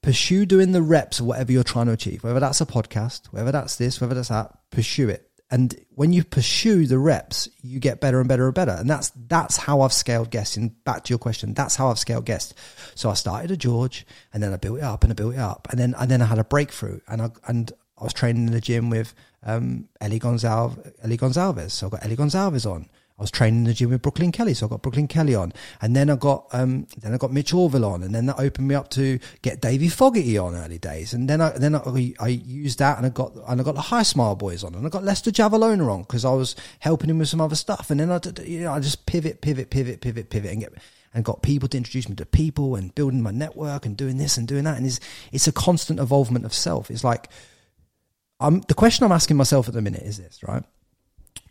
[SPEAKER 1] pursue doing the reps of whatever you're trying to achieve. Whether that's a podcast whether that's this whether that's that pursue it and when you pursue the reps you get better and better and better. And that's that's how i've scaled guests and back to your question. That's how i've scaled guests. So i started at george and then i built it up and i built it up and then and then i had a breakthrough and i and i was training in the gym with um ellie gonzalez ellie gonzalez so i got ellie gonzalez on I was training in the gym with Brooklyn Kelly, so I got Brooklyn Kelly on, and then I got um, then I got Mitch Orville on, and then that opened me up to get Davie Fogarty on early days, and then I then I, I used that, and I got and I got the Hismile Boys on, and I got Lester Javalona on because I was helping him with some other stuff, and then I did- you know I just pivot, pivot, pivot, pivot, pivot, and get and got people to introduce me to people and building my network and doing this and doing that, and it's it's a constant evolvement of self. It's like I'm the question I'm asking myself at the minute is this, right?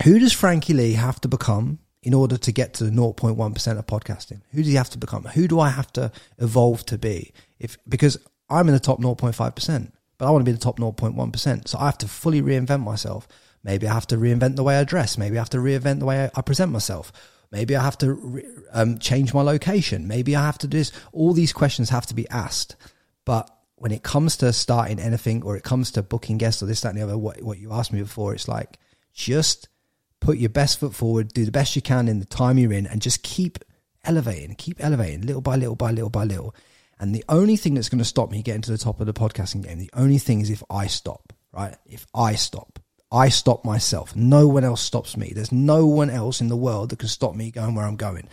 [SPEAKER 1] Who does Frankie Lee have to become in order to get to the 0.1% of podcasting? Who does he have to become? Who do I have to evolve to be? If because I'm in the top 0.5%, but I want to be the top 0.1%. So I have to fully reinvent myself. Maybe I have to reinvent the way I dress. Maybe I have to reinvent the way I, present myself. Maybe I have to re- um, change my location. Maybe I have to do this. All these questions have to be asked. But when it comes to starting anything or it comes to booking guests or this, that, and the other, what, what you asked me before, it's like just put your best foot forward, do the best you can in the time you're in, and just keep elevating, keep elevating little by little by little by little. And the only thing that's going to stop me getting to the top of the podcasting game, the only thing is if I stop, right? If I stop, I stop myself. No one else stops me. There's no one else in the world that can stop me going where I'm going.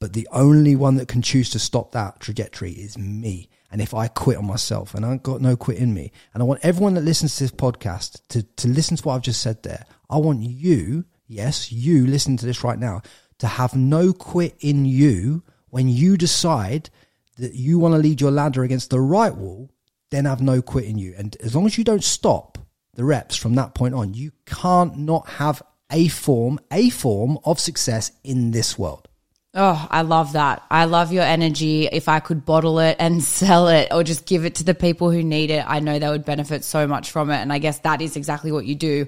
[SPEAKER 1] But the only one that can choose to stop that trajectory is me. And if I quit on myself, and I've got no quit in me, and I want everyone that listens to this podcast to, to listen to what I've just said there, I want you, yes, you listening to this right now, to have no quit in you when you decide that you want to lead your ladder against the right wall, then have no quit in you. And as long as you don't stop the reps from that point on, you can't not have a form, a form of success in this world.
[SPEAKER 2] Oh, I love that. I love your energy. If I could bottle it and sell it or just give it to the people who need it, I know they would benefit so much from it. And I guess that is exactly what you do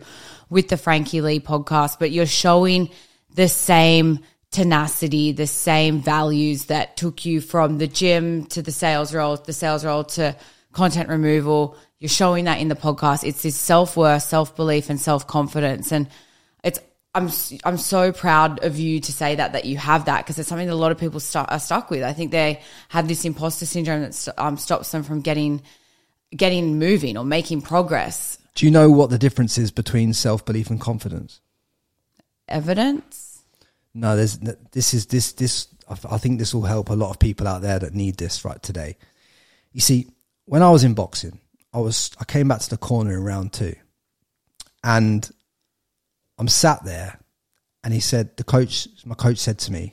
[SPEAKER 2] with the Frankie Lee podcast. But you're showing the same tenacity, the same values that took you from the gym to the sales role, the sales role to content removal. You're showing that in the podcast. It's this self worth, self belief, and self confidence. And it's I'm I'm so proud of you to say that that you have that because it's something that a lot of people st- are stuck with. I think they have this imposter syndrome that st- um, stops them from getting getting moving or making progress.
[SPEAKER 1] Do you know what the difference is between self belief and confidence?
[SPEAKER 2] Evidence.
[SPEAKER 1] No, there's this is this this. I think this will help a lot of people out there that need this right today. You see, when I was in boxing, I was I came back to the corner in round two, and I'm sat there, and he said, the coach, my coach said to me,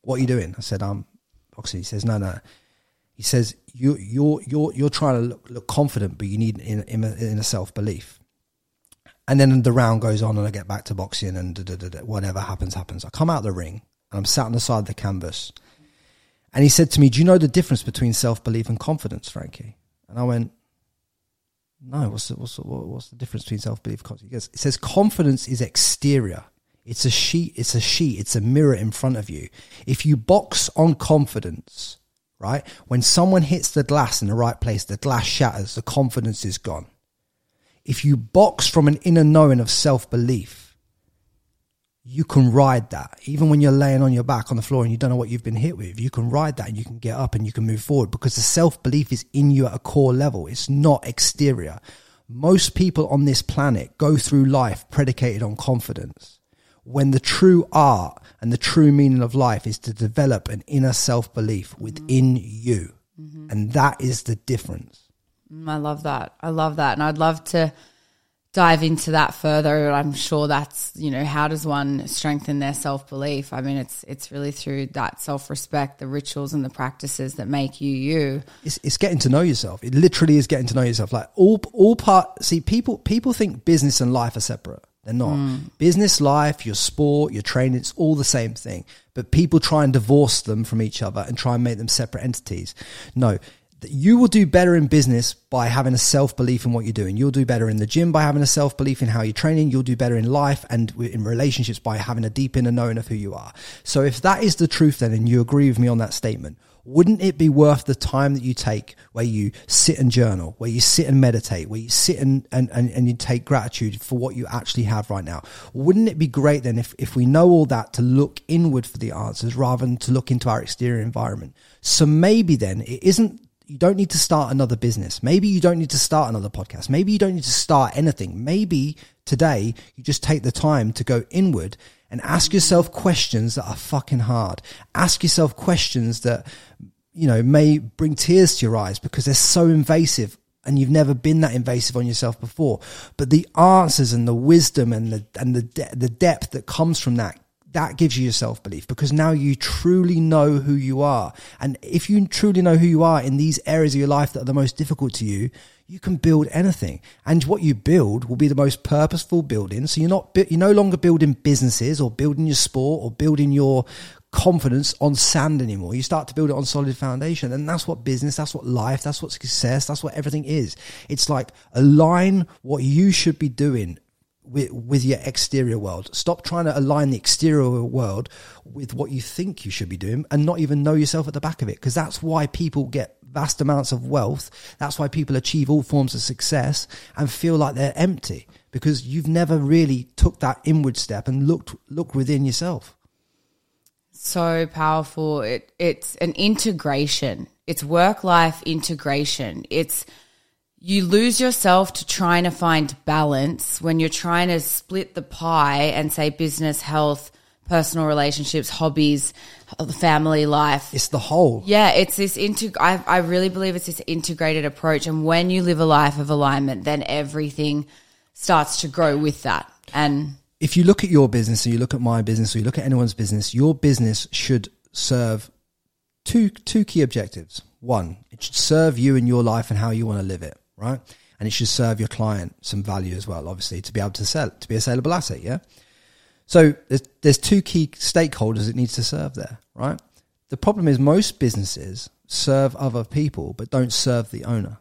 [SPEAKER 1] "What are you doing?" I said, "I'm boxing." He says, "No, no." He says, "You, you're, you're, you're trying to look, look confident, but you need in, in, in a self belief." And then the round goes on, and I get back to boxing, and da, da, da, whatever happens, happens. I come out of the ring, and I'm sat on the side of the canvas, and he said to me, "Do you know the difference between self belief and confidence, Frankie?" And I went, no, what's the, what's the, what's the difference between self belief and confidence? It says confidence is exterior. It's a sheet. It's a sheet. It's a mirror in front of you. If you box on confidence, right? When someone hits the glass in the right place, the glass shatters. The confidence is gone. If you box from an inner knowing of self belief, you can ride that even when you're laying on your back on the floor and you don't know what you've been hit with you can ride that and you can get up and you can move forward because the self-belief is in you at a core level it's not exterior most people on this planet go through life predicated on confidence when the true art and the true meaning of life is to develop an inner self-belief within you mm-hmm. and that is the difference
[SPEAKER 2] mm, i love that i love that and i'd love to dive into that further. I'm sure that's, you know, how does one strengthen their self belief? I mean, it's it's really through that self respect, the rituals and the practices that make you you.
[SPEAKER 1] It's, it's getting to know yourself. It literally is getting to know yourself. Like all all part. See, people people think business and life are separate. They're not. Mm. Business, life, your sport, your training, it's all the same thing. But people try and divorce them from each other and try and make them separate entities. No, you will do better in business by having a self belief in what you're doing. You'll do better in the gym by having a self belief in how you're training. You'll do better in life and in relationships by having a deep inner knowing of who you are. So if that is the truth, then, and you agree with me on that statement, wouldn't it be worth the time that you take where you sit and journal, where you sit and meditate, where you sit and, and, and, and you take gratitude for what you actually have right now? Wouldn't it be great then if, if we know all that to look inward for the answers rather than to look into our exterior environment? So maybe then it isn't you don't need to start another business. Maybe you don't need to start another podcast. Maybe you don't need to start anything. Maybe today you just take the time to go inward and ask yourself questions that are fucking hard. Ask yourself questions that, you know, may bring tears to your eyes because they're so invasive and you've never been that invasive on yourself before. But the answers and the wisdom and the, and the, de- the depth that comes from that that gives you your self belief because now you truly know who you are. And if you truly know who you are in these areas of your life that are the most difficult to you, you can build anything. And what you build will be the most purposeful building. So you're not, you're no longer building businesses or building your sport or building your confidence on sand anymore. You start to build it on solid foundation. And that's what business, that's what life, that's what success, that's what everything is. It's like align what you should be doing with, with your exterior world. Stop trying to align the exterior world with what you think you should be doing and not even know yourself at the back of it. Because that's why people get vast amounts of wealth. That's why people achieve all forms of success and feel like they're empty because you've never really took that inward step and looked looked within yourself.
[SPEAKER 2] So powerful. It it's an integration. It's work life integration. It's you lose yourself to trying to find balance when you're trying to split the pie and say business, health, personal relationships, hobbies, family life.
[SPEAKER 1] It's the whole.
[SPEAKER 2] Yeah, it's this integ- I, I really believe it's this integrated approach. And when you live a life of alignment, then everything starts to grow with that. And
[SPEAKER 1] if you look at your business or you look at my business or you look at anyone's business, your business should serve two two key objectives. One, it should serve you in your life and how you want to live it, right? And it should serve your client some value as well, obviously, to be able to sell, to be a saleable asset, yeah. So there's there's two key stakeholders it needs to serve there, right? The problem is most businesses serve other people but don't serve the owner.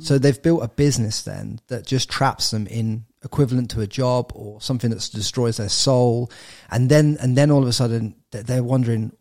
[SPEAKER 1] So they've built a business then that just traps them in equivalent to a job or something that destroys their soul, and then and then all of a sudden they're wondering,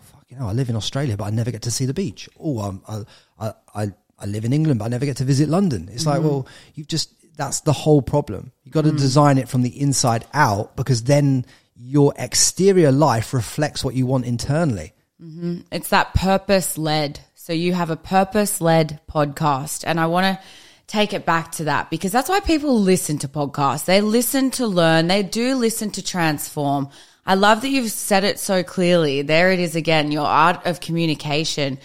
[SPEAKER 1] fuck, you know, I live in Australia but I never get to see the beach. Oh, I I I live in England but I never get to visit London. It's mm-hmm. like, well, you've just that's the whole problem. You've got to mm. design it from the inside out because then your exterior life reflects what you want internally.
[SPEAKER 2] Mm-hmm. It's that purpose led so you have a purpose led podcast. And I want to take it back to that because that's why people listen to podcasts. They listen to learn, they do listen to transform. I love that you've said it so clearly. There it is again, your art of communication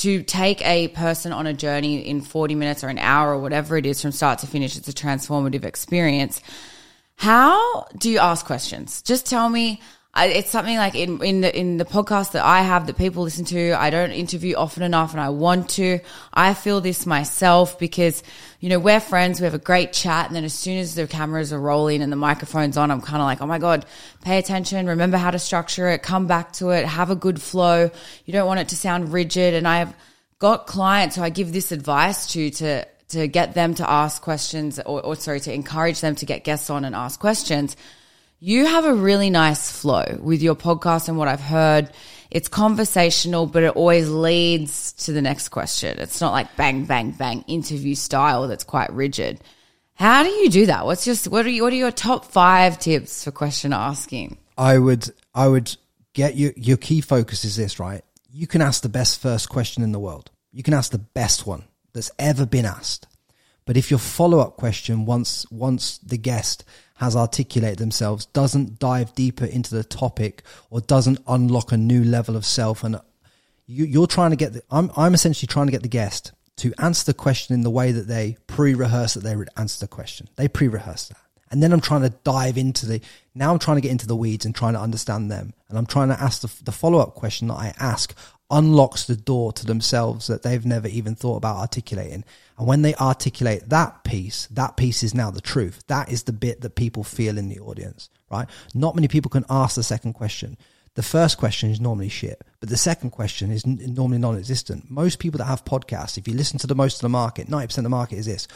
[SPEAKER 2] to take a person on a journey in 40 minutes or an hour or whatever it is from start to finish. It's a transformative experience. How do you ask questions? Just tell me, I, it's something like in in the in the podcast that I have that people listen to. I don't interview often enough, and I want to. I feel this myself because you know we're friends. We have a great chat, and then as soon as the cameras are rolling and the microphone's on, I'm kind of like, oh my god, pay attention. Remember how to structure it. Come back to it. Have a good flow. You don't want it to sound rigid. And I've got clients who I give this advice to to to get them to ask questions, or, or sorry, to encourage them to get guests on and ask questions you have a really nice flow with your podcast and what I've heard. It's conversational, but it always leads to the next question. It's not like bang, bang, bang interview style that's quite rigid. How do you do that? What's your what are you, what are your top five tips for question asking?
[SPEAKER 1] I would I would get your your key focus is this, right? You can ask the best first question in the world. You can ask the best one that's ever been asked. But if your follow up question once once the guest has articulated themselves doesn't dive deeper into the topic or doesn't unlock a new level of self. And you, are trying to get the, I'm, I'm essentially trying to get the guest to answer the question in the way that they pre-rehearse that they would answer the question. They pre-rehearse that. And then i'm trying to dive into the now i'm trying to get into the weeds and trying to understand them. And i'm trying to ask the, the follow-up question that i ask unlocks the door to themselves that they've never even thought about articulating. And when they articulate that piece, that piece is now the truth. That is the bit that people feel in the audience, right? Not many people can ask the second question. The first question is normally shit, but the second question is normally non existent. Most people that have podcasts, if you listen to the most of the market, 90% of the market is this.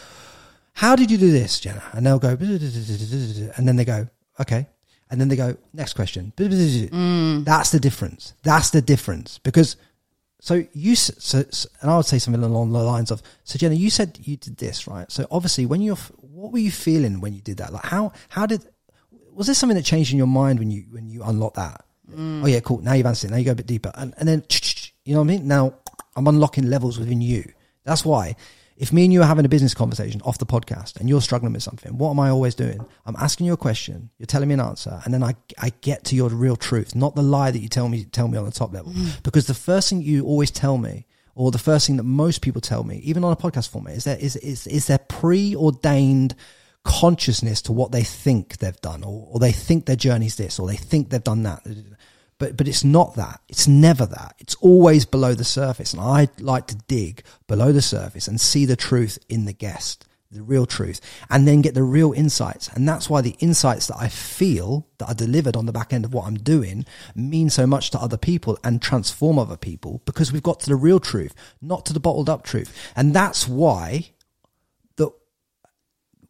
[SPEAKER 1] How did you do this, Jenna? And they'll go, and then they go, okay, and then they go next question. Mm. That's the difference. That's the difference because so you so, and I would say something along the lines of so Jenna, you said you did this right. So obviously, when you're what were you feeling when you did that? Like how how did was there something that changed in your mind when you when you unlocked that? Mm. Oh yeah, cool. Now you've answered. It. Now you go a bit deeper, and and then you know what I mean. Now I'm unlocking levels within you. That's why if me and you are having a business conversation off the podcast and you're struggling with something, what am I always doing? I'm asking you a question, you're telling me an answer, and then I, I get to your real truth, not the lie that you tell me tell me on the top level. Mm. Because the first thing you always tell me, or the first thing that most people tell me, even on a podcast format, is that is is is their preordained consciousness to what they think they've done, or, or they think their journey's this, or they think they've done that but but it's not that. It's never that. It's always below the surface. And I like to dig below the surface and see the truth in the guest, the real truth, and then get the real insights. And that's why the insights that I feel that are delivered on the back end of what I'm doing mean so much to other people and transform other people because we've got to the real truth, not to the bottled up truth. And that's why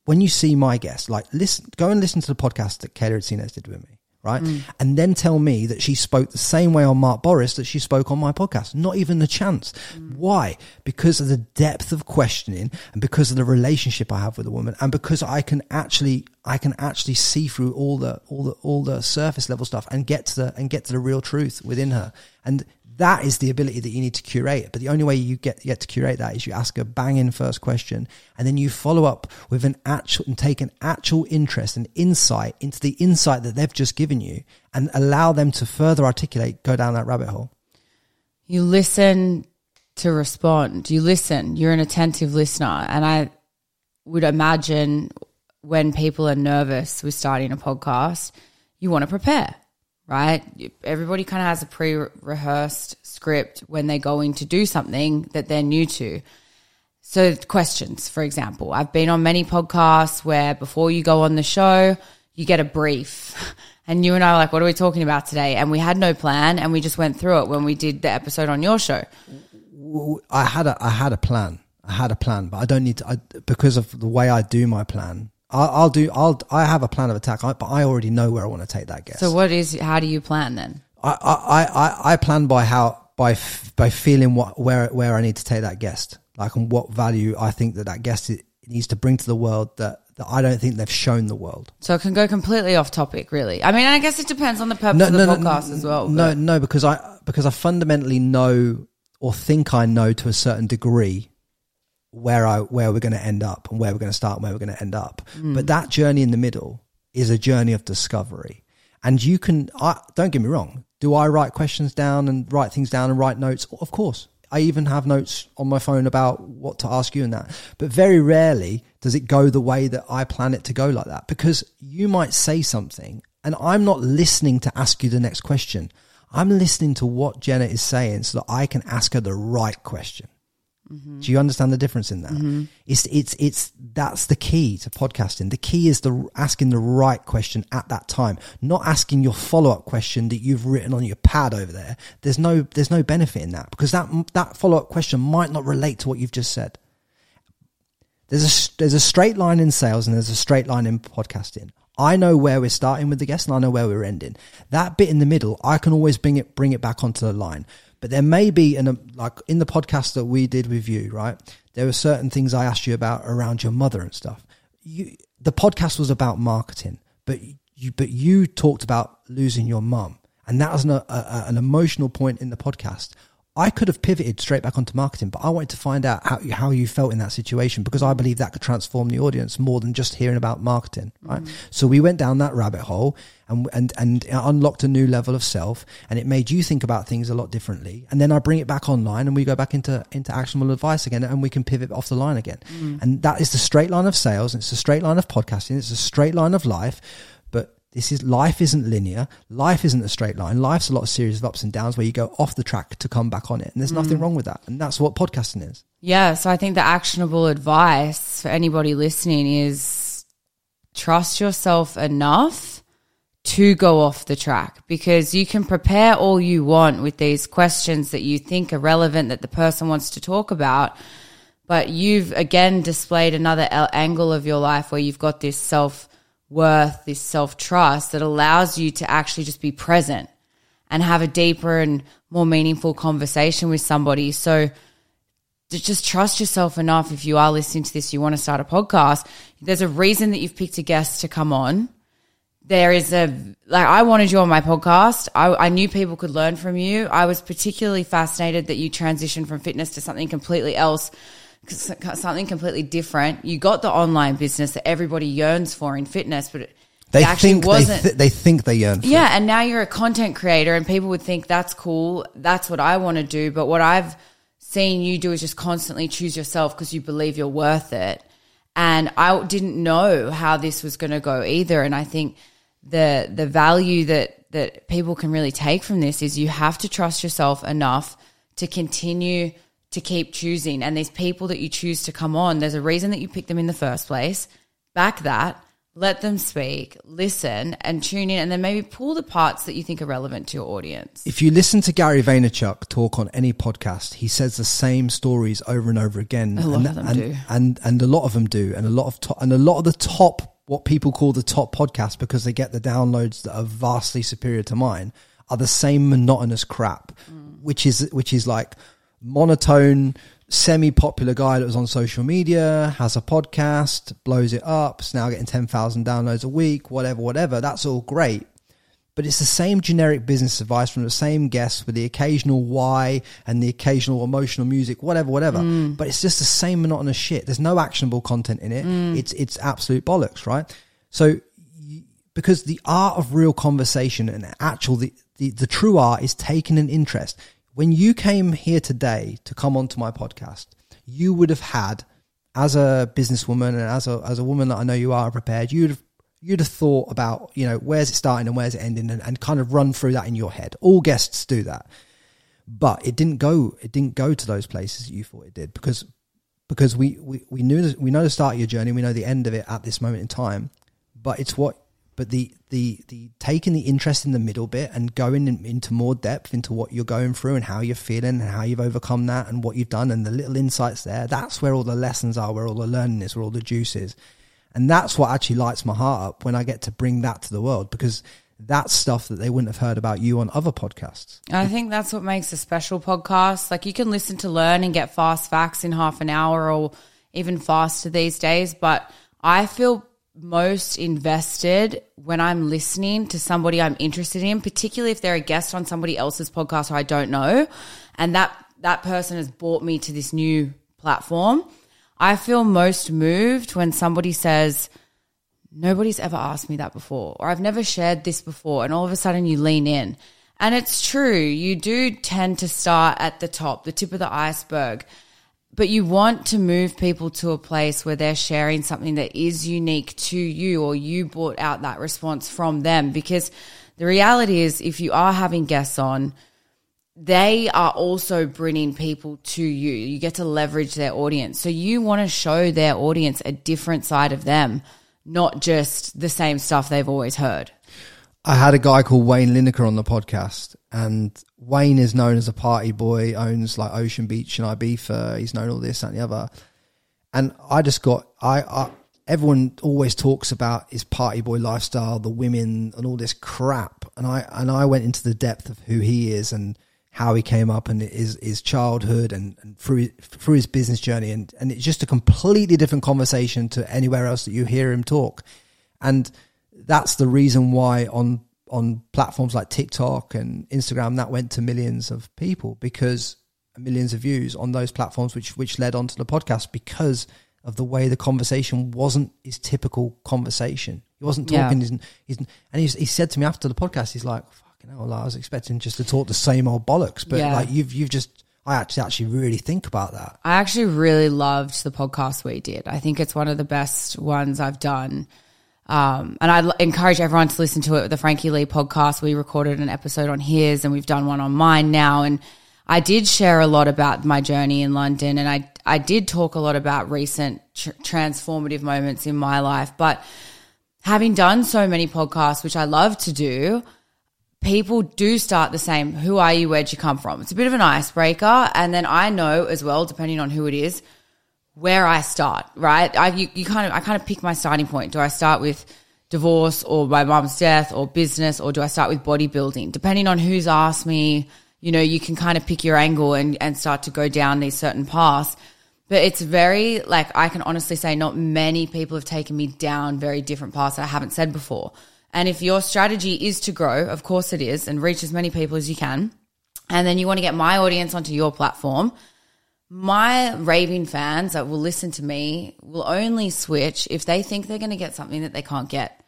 [SPEAKER 1] when you see my guest, like listen, go and listen to the podcast that Kayla Itsines did with me, right? Mm. And then tell me that she spoke the same way on Mark Bouris that she spoke on my podcast. Not even a chance. Mm. Why? Because of the depth of questioning and because of the relationship I have with a woman and because I can actually, I can actually see through all the, all the, all the surface level stuff and get to the, and get to the real truth within her. And that is the ability that you need to curate. But the only way you get get to curate that is you ask a banging first question, and then you follow up with an actual and take an actual interest and insight into the insight that they've just given you, and allow them to further articulate, go down that rabbit hole.
[SPEAKER 2] You listen to respond. You listen. You're an attentive listener. And I would imagine when people are nervous with starting a podcast, you want to prepare, right? Everybody kind of has a pre rehearsed script when they're going to do something that they're new to. So, questions, for example, I've been on many podcasts where before you go on the show, you get a brief. And you and I are like, what are we talking about today? And we had no plan and we just went through it when we did the episode on your show.
[SPEAKER 1] I had a I had a plan. I had a plan, but I don't need to I, because of the way I do my plan. I'll, I'll do. I'll. I have a plan of attack, I, but I already know where I want to take that guest.
[SPEAKER 2] So, what is, how do you plan then?
[SPEAKER 1] I, I, I, I plan by how by f- by feeling what where where I need to take that guest, like and what value I think that that guest needs to bring to the world that that I don't think they've shown the world.
[SPEAKER 2] So it can go completely off topic, really. I mean, I guess it depends on the purpose of the podcast as well.
[SPEAKER 1] No,
[SPEAKER 2] but-
[SPEAKER 1] no, because I because I fundamentally know or think I know to a certain degree where I where we're going to end up and where we're going to start and where we're going to end up.
[SPEAKER 2] Mm.
[SPEAKER 1] But that journey in the middle is a journey of discovery. And you can I don't get me wrong, do I write questions down and write things down and write notes? Of course. I even have notes on my phone about what to ask you and that. But very rarely does it go the way that I plan it to go like that because you might say something and I'm not listening to ask you the next question. I'm listening to what Jenna is saying so that I can ask her the right question. Mm-hmm. Do you understand the difference in that? Mm-hmm. It's it's it's that's the key to podcasting. The key is the asking the right question at that time, not asking your follow up question that you've written on your pad over there. There's no there's no benefit in that because that that follow up question might not relate to what you've just said. There's a there's a straight line in sales and there's a straight line in podcasting. I know where we're starting with the guest and I know where we're ending. That bit in the middle, I can always bring it bring it back onto the line. But there may be like in the podcast that we did with you, right? There were certain things I asked you about around your mother and stuff. You the podcast was about marketing, but you but you talked about losing your mum, and that was an, a, an emotional point in the podcast. I could have pivoted straight back onto marketing, but I wanted to find out how how you felt in that situation because I believe that could transform the audience more than just hearing about marketing, right? Mm. So we went down that rabbit hole and and and unlocked a new level of self, and it made you think about things a lot differently. And then I bring it back online, and we go back into into actionable advice again, and we can pivot off the line again. Mm. And that is the straight line of sales. It's a straight line of podcasting. It's a straight line of life, this is life isn't linear. Life isn't a straight line. Life's a lot of series of ups and downs where you go off the track to come back on it. And there's mm. nothing wrong with that. And that's what podcasting is.
[SPEAKER 2] Yeah, so I think the actionable advice for anybody listening is trust yourself enough to go off the track because you can prepare all you want with these questions that you think are relevant that the person wants to talk about. But you've again displayed another angle of your life where you've got this self worth, this self trust that allows you to actually just be present and have a deeper and more meaningful conversation with somebody. So, just trust yourself enough if you are listening to this, you want to start a podcast. There's a reason that you've picked a guest to come on. There is a, like, I wanted you on my podcast. I, I knew people could learn from you. I was particularly fascinated that you transitioned from fitness to something completely else, something completely different. You got the online business that everybody yearns for in fitness, but it,
[SPEAKER 1] They
[SPEAKER 2] actually
[SPEAKER 1] think
[SPEAKER 2] wasn't.
[SPEAKER 1] th- they think they yearn for it.
[SPEAKER 2] Yeah, and now you're a content creator, and people would think that's cool. That's what I want to do. But what I've seen you do is just constantly choose yourself because you believe you're worth it. And I didn't know how this was going to go either. And I think the the value that that people can really take from this is you have to trust yourself enough to continue to keep choosing. And these people that you choose to come on, there's a reason that you picked them in the first place. Back that, let them speak, listen, and tune in, and then maybe pull the parts that you think are relevant to your audience.
[SPEAKER 1] If you listen to Gary Vaynerchuk talk on any podcast, he says the same stories over and over again.
[SPEAKER 2] A lot
[SPEAKER 1] and,
[SPEAKER 2] of them
[SPEAKER 1] and,
[SPEAKER 2] do.
[SPEAKER 1] and and a lot of them do, and a lot of top, and a lot of the top what people call the top podcasts because they get the downloads that are vastly superior to mine are the same monotonous crap,
[SPEAKER 2] Mm.
[SPEAKER 1] which is which is like monotone semi-popular guy that was on social media has a podcast blows it up is now getting 10,000 downloads a week whatever whatever that's all great but it's the same generic business advice from the same guests with the occasional why and the occasional emotional music, whatever, whatever. Mm. But it's just the same monotonous shit. There's no actionable content in it. Mm. It's it's absolute bollocks, right? So because the art of real conversation and actual the, the the true art is taking an interest. When you came here today to come onto my podcast, you would have had as a businesswoman and as a as a woman that I know you are prepared, you'd have you'd have thought about, you know, where's it starting and where's it ending and, and kind of run through that in your head. All guests do that. But it didn't go it didn't go to those places that you thought it did because because we, we, we knew we know the start of your journey, we know the end of it at this moment in time. But it's what but the the the taking the interest in the middle bit and going in, into more depth into what you're going through and how you're feeling and how you've overcome that and what you've done and the little insights there that's where all the lessons are where all the learning is where all the juice is and that's what actually lights my heart up when i get to bring that to the world because that's stuff that they wouldn't have heard about you on other podcasts
[SPEAKER 2] I think that's what makes a special podcast. Like you can listen to learn and get fast facts in half an hour or even faster these days, but I feel most invested when I'm listening to somebody I'm interested in, particularly if they're a guest on somebody else's podcast or I don't know, and that that person has brought me to this new platform. I feel most moved when somebody says, nobody's ever asked me that before, or I've never shared this before. And all of a sudden you lean in. And it's true, you do tend to start at the top, the tip of the iceberg, but you want to move people to a place where they're sharing something that is unique to you, or you brought out that response from them. Because the reality is, if you are having guests on, they are also bringing people to you. You get to leverage their audience. So you want to show their audience a different side of them, not just the same stuff they've always heard.
[SPEAKER 1] I had a guy called Wayne Lineker on the podcast, and Wayne is known as a party boy, owns like Ocean Beach and Ibiza. He's known all this and the other. And I just got, I, I, everyone always talks about his party boy lifestyle, the women, and all this crap. And I, and I went into the depth of who he is and how he came up and his his childhood and, and through through his business journey. And and it's just a completely different conversation to anywhere else that you hear him talk. And that's the reason why on on platforms like TikTok and Instagram that went to millions of people because millions of views on those platforms which which led onto the podcast because of the way the conversation wasn't his typical conversation. He wasn't talking. Yeah. He's, he's, and he's, he said to me after the podcast, he's like, "Fucking hell, like, I was expecting just to talk the same old bollocks, but
[SPEAKER 2] Yeah.
[SPEAKER 1] like you've you've just I actually actually really think about that.
[SPEAKER 2] I actually really loved the podcast we did. I think it's one of the best ones I've done. Um, and I encourage everyone to listen to it. The Frankie Lee podcast. We recorded an episode on his, and we've done one on mine now. And I did share a lot about my journey in London, and I I did talk a lot about recent tr- transformative moments in my life. But having done so many podcasts, which I love to do, people do start the same. Who are you? Where'd you come from? It's a bit of an icebreaker. And then I know as well, depending on who it is, where I start, right? I, you, you kind of, I kind of pick my starting point. Do I start with divorce or my mom's death or business or do I start with bodybuilding? Depending on who's asked me, you know, you can kind of pick your angle and, and start to go down these certain paths. But it's very, like, I can honestly say not many people have taken me down very different paths that I haven't said before. And if your strategy is to grow, of course it is, and reach as many people as you can, and then you want to get my audience onto your platform, my raving fans that will listen to me will only switch if they think they're going to get something that they can't get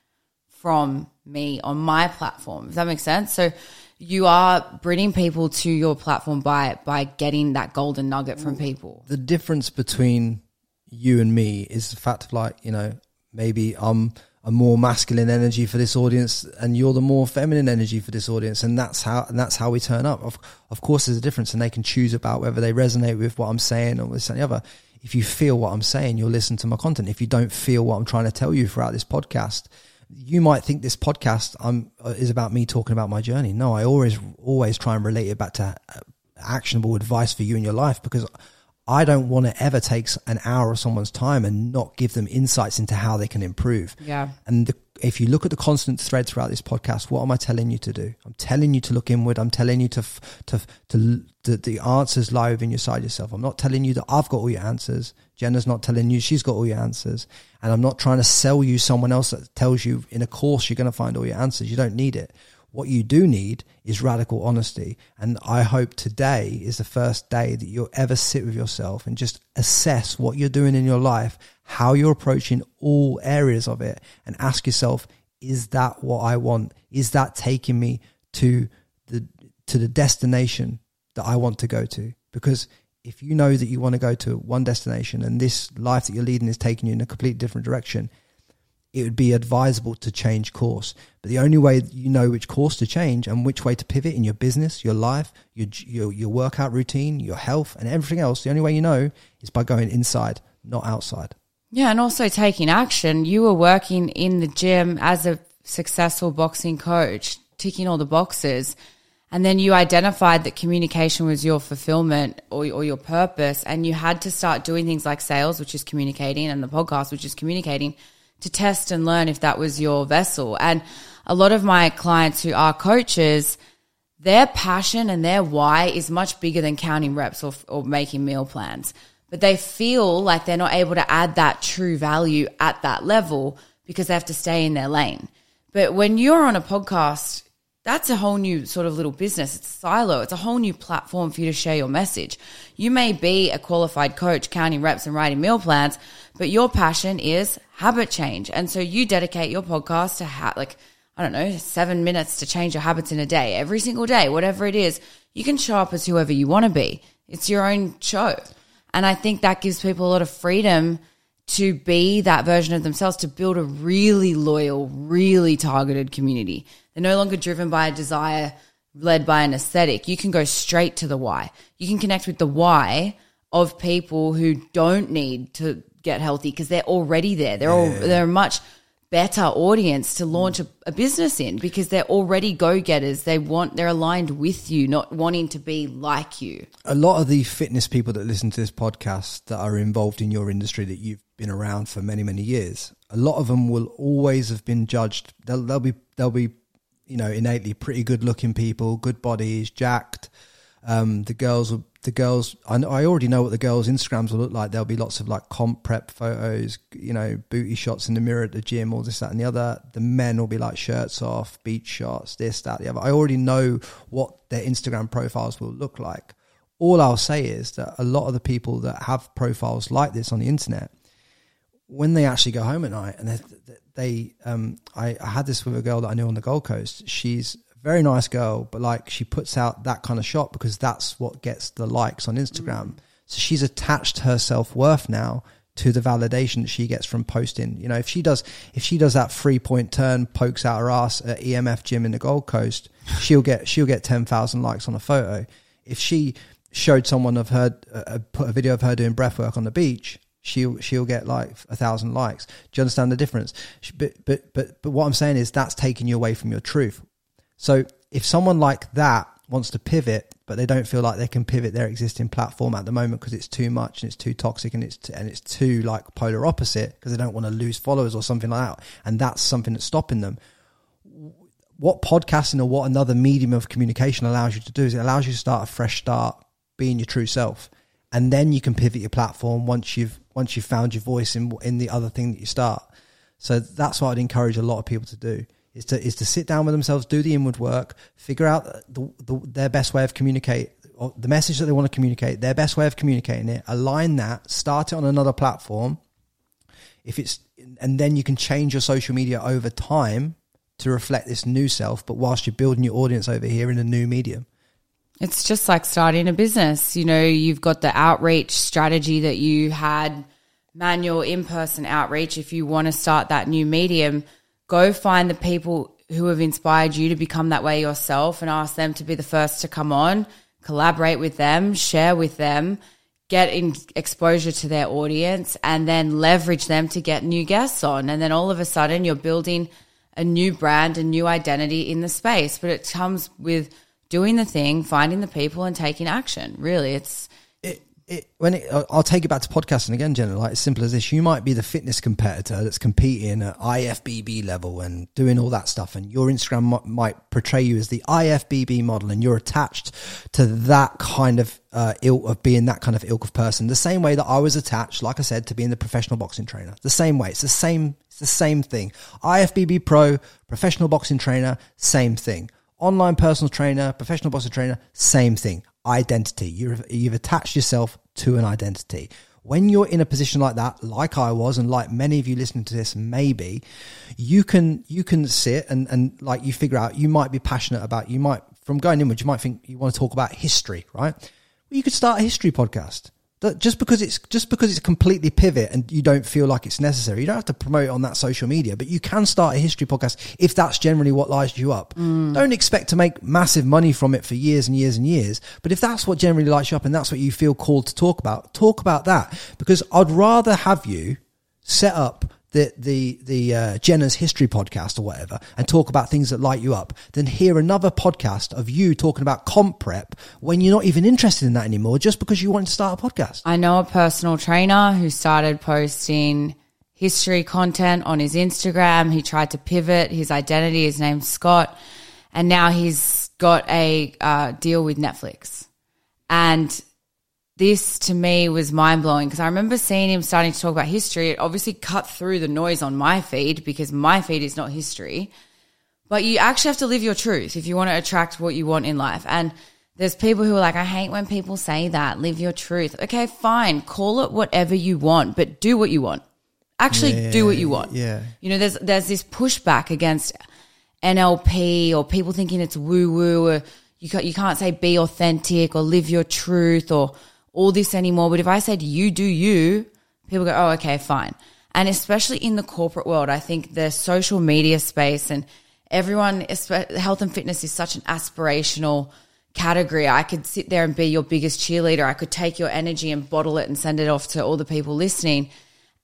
[SPEAKER 2] from me on my platform. Does that make sense? So you are bringing people to your platform by by getting that golden nugget from people.
[SPEAKER 1] the difference between you and me is the fact of like you know maybe I'm a more masculine energy for this audience and you're the more feminine energy for this audience and that's how and that's how we turn up of, of course there's a difference and they can choose about whether they resonate with what I'm saying or this and the other If you feel what I'm saying, you'll listen to my content. If you don't feel what I'm trying to tell you throughout this podcast, you might think this podcast um, is about me talking about my journey. No, I always always try and relate it back to uh, actionable advice for you in your life because I don't want to ever take an hour of someone's time and not give them insights into how they can improve.
[SPEAKER 2] Yeah.
[SPEAKER 1] And the, if you look at the constant thread throughout this podcast, what am I telling you to do? I'm telling you to look inward. I'm telling you to to to, to the answers lie within inside yourself. I'm not telling you that I've got all your answers. Jenna's not telling you she's got all your answers, and I'm not trying to sell you someone else that tells you in a course you're going to find all your answers. You don't need it. What you do need is radical honesty. And I hope today is the first day that you'll ever sit with yourself and just assess what you're doing in your life, how you're approaching all areas of it, and ask yourself, is that what I want? Is that taking me to the to the destination that I want to go to? Because if you know that you want to go to one destination and this life that you're leading is taking you in a completely different direction, it would be advisable to change course. But the only way you know which course to change and which way to pivot in your business, your life, your, your, your workout routine, your health, and everything else, the only way you know is by going inside, not outside.
[SPEAKER 2] Yeah, and also taking action. You were working in the gym as a successful boxing coach, ticking all the boxes. And then you identified that communication was your fulfillment or, or your purpose. And you had to start doing things like sales, which is communicating, and the podcast, which is communicating to test and learn if that was your vessel. And a lot of my clients who are coaches, their passion and their why is much bigger than counting reps or, or making meal plans. But they feel like they're not able to add that true value at that level because they have to stay in their lane. But when you're on a podcast, that's a whole new sort of little business. It's a silo. It's a whole new platform for you to share your message. You may be a qualified coach counting reps and writing meal plans, but your passion is habit change. And so you dedicate your podcast to ha- like, I don't know, seven minutes to change your habits in a day, every single day, whatever it is. You can show up as whoever you want to be. It's your own show. And I think that gives people a lot of freedom to be that version of themselves, to build a really loyal, really targeted community. They're no longer driven by a desire led by an aesthetic. You can go straight to the why. You can connect with the why of people who don't need to get healthy because they're already there. They're all they're a much better audience to launch a, a business in because they're already go getters. They want they're aligned with you, not wanting to be like you.
[SPEAKER 1] A lot of the fitness people that listen to this podcast that are involved in your industry that you've been around for many many years, a lot of them will always have been judged. They'll, they'll be they'll be you know innately pretty good looking people, good bodies, jacked. Um, the girls will the girls I, I already know what the girls instagrams will look like. There'll be lots of like comp prep photos you know booty shots in the mirror at the gym all this that and the other. The men will be like shirts off beach shots this that the other. I already know what their instagram profiles will look like. All i'll say is that a lot of the people that have profiles like this on the internet when they actually go home at night and they, they um I, I had this with a girl that i knew on the gold coast. She's very nice girl, but like she puts out that kind of shot because that's what gets the likes on Instagram. Mm. So she's attached her self worth now to the validation that she gets from posting. You know, if she does if she does that three point turn, pokes out her ass at EMF gym in the Gold Coast, she'll get she'll get ten thousand likes on a photo. If she showed someone of her uh, put a video of her doing breath work on the beach, she'll she'll get like a thousand likes. Do you understand the difference? But but but but what I'm saying is that's taking you away from your truth. So if someone like that wants to pivot, but they don't feel like they can pivot their existing platform at the moment because it's too much and it's too toxic and it's and it's too like polar opposite because they don't want to lose followers or something like that, and that's something that's stopping them. What podcasting or what another medium of communication allows you to do is it allows you to start a fresh start, being your true self, and then you can pivot your platform once you've once you've found your voice in in the other thing that you start. So that's what I'd encourage a lot of people to do is to is to sit down with themselves, do the inward work, figure out the, the, their best way of communicate, or the message that they want to communicate, their best way of communicating it, align that, start it on another platform. If it's and then you can change your social media over time to reflect this new self, but whilst you're building your audience over here in a new medium.
[SPEAKER 2] It's just like starting a business. You know, you've got the outreach strategy that you had manual in person outreach. If you want to start that new medium, go find the people who have inspired you to become that way yourself and ask them to be the first to come on, collaborate with them, share with them, get in exposure to their audience and then leverage them to get new guests on. And then all of a sudden you're building a new brand, a new identity in the space. But it comes with doing the thing, finding the people and taking action. Really, it's
[SPEAKER 1] it, when it, I'll take it back to podcasting again, Jenna. Like as simple as this, you might be the fitness competitor that's competing at IFBB level and doing all that stuff, and your Instagram might portray you as the IFBB model, and you're attached to that kind of uh, ilk of being that kind of ilk of person. The same way that I was attached, like I said, to being the professional boxing trainer. The same way. It's the same. It's the same thing. IFBB pro, professional boxing trainer, same thing online personal trainer, professional boxing trainer, same thing identity. You've, you've attached yourself to an identity. When you're in a position like that, like I was, and like many of you listening to this, maybe you can you can sit and and like you figure out you might be passionate about you might from going inwards you might think you want to talk about history, right? Well, you could start a history podcast just because it's just because it's completely pivot and you don't feel like it's necessary you don't have to promote it on that social media but you can start a history podcast if that's generally what lights you up mm. don't expect to make massive money from it for years and years and years but if that's what generally lights you up and that's what you feel called to talk about talk about that because i'd rather have you set up the the the uh, Jenna's history podcast or whatever and talk about things that light you up than hear another podcast of you talking about comp prep when you're not even interested in that anymore just because you want to start a podcast.
[SPEAKER 2] I know a personal trainer who started posting history content on his Instagram. He tried to pivot his identity. His name's Scott, and now he's got a uh, deal with Netflix. And this to me was mind blowing because I remember seeing him starting to talk about history. It obviously cut through the noise on my feed because my feed is not history. But you actually have to live your truth if you want to attract what you want in life. And there's people who are like, I hate when people say that, live your truth. Okay, fine. Call it whatever you want, but do what you want. Actually yeah, do what you want.
[SPEAKER 1] Yeah.
[SPEAKER 2] You know, there's there's this pushback against NLP or people thinking it's woo woo or you can't, you can't say be authentic or live your truth or all this anymore. But if I said you do you, people go, oh, okay, fine. And especially in the corporate world, I think the social media space and everyone, health and fitness is such an aspirational category. I could sit there and be your biggest cheerleader. I could take your energy and bottle it and send it off to all the people listening.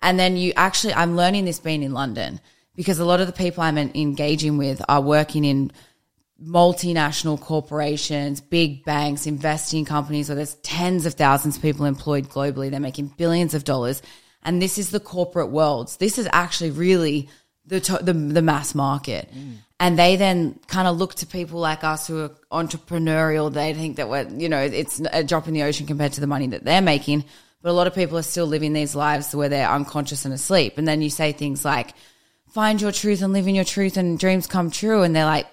[SPEAKER 2] And then you actually, I'm learning this being in London because a lot of the people I'm engaging with are working in multinational corporations, big banks, investing companies where there's tens of thousands of people employed globally. They're making billions of dollars. And this is the corporate world. This is actually really the, to- the, the, mass market. Mm. And they then kind of look to people like us who are entrepreneurial. They think that we're, you know, it's a drop in the ocean compared to the money that they're making. But a lot of people are still living these lives where they're unconscious and asleep. And then you say things like, find your truth and live in your truth and dreams come true. And they're like,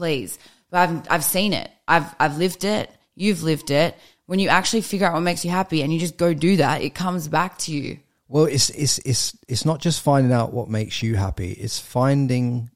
[SPEAKER 2] please. But I've, I've seen it. I've, I've lived it. You've lived it. When you actually figure out what makes you happy and you just go do that, it comes back to you.
[SPEAKER 1] Well, it's, it's, it's, it's not just finding out what makes you happy. It's finding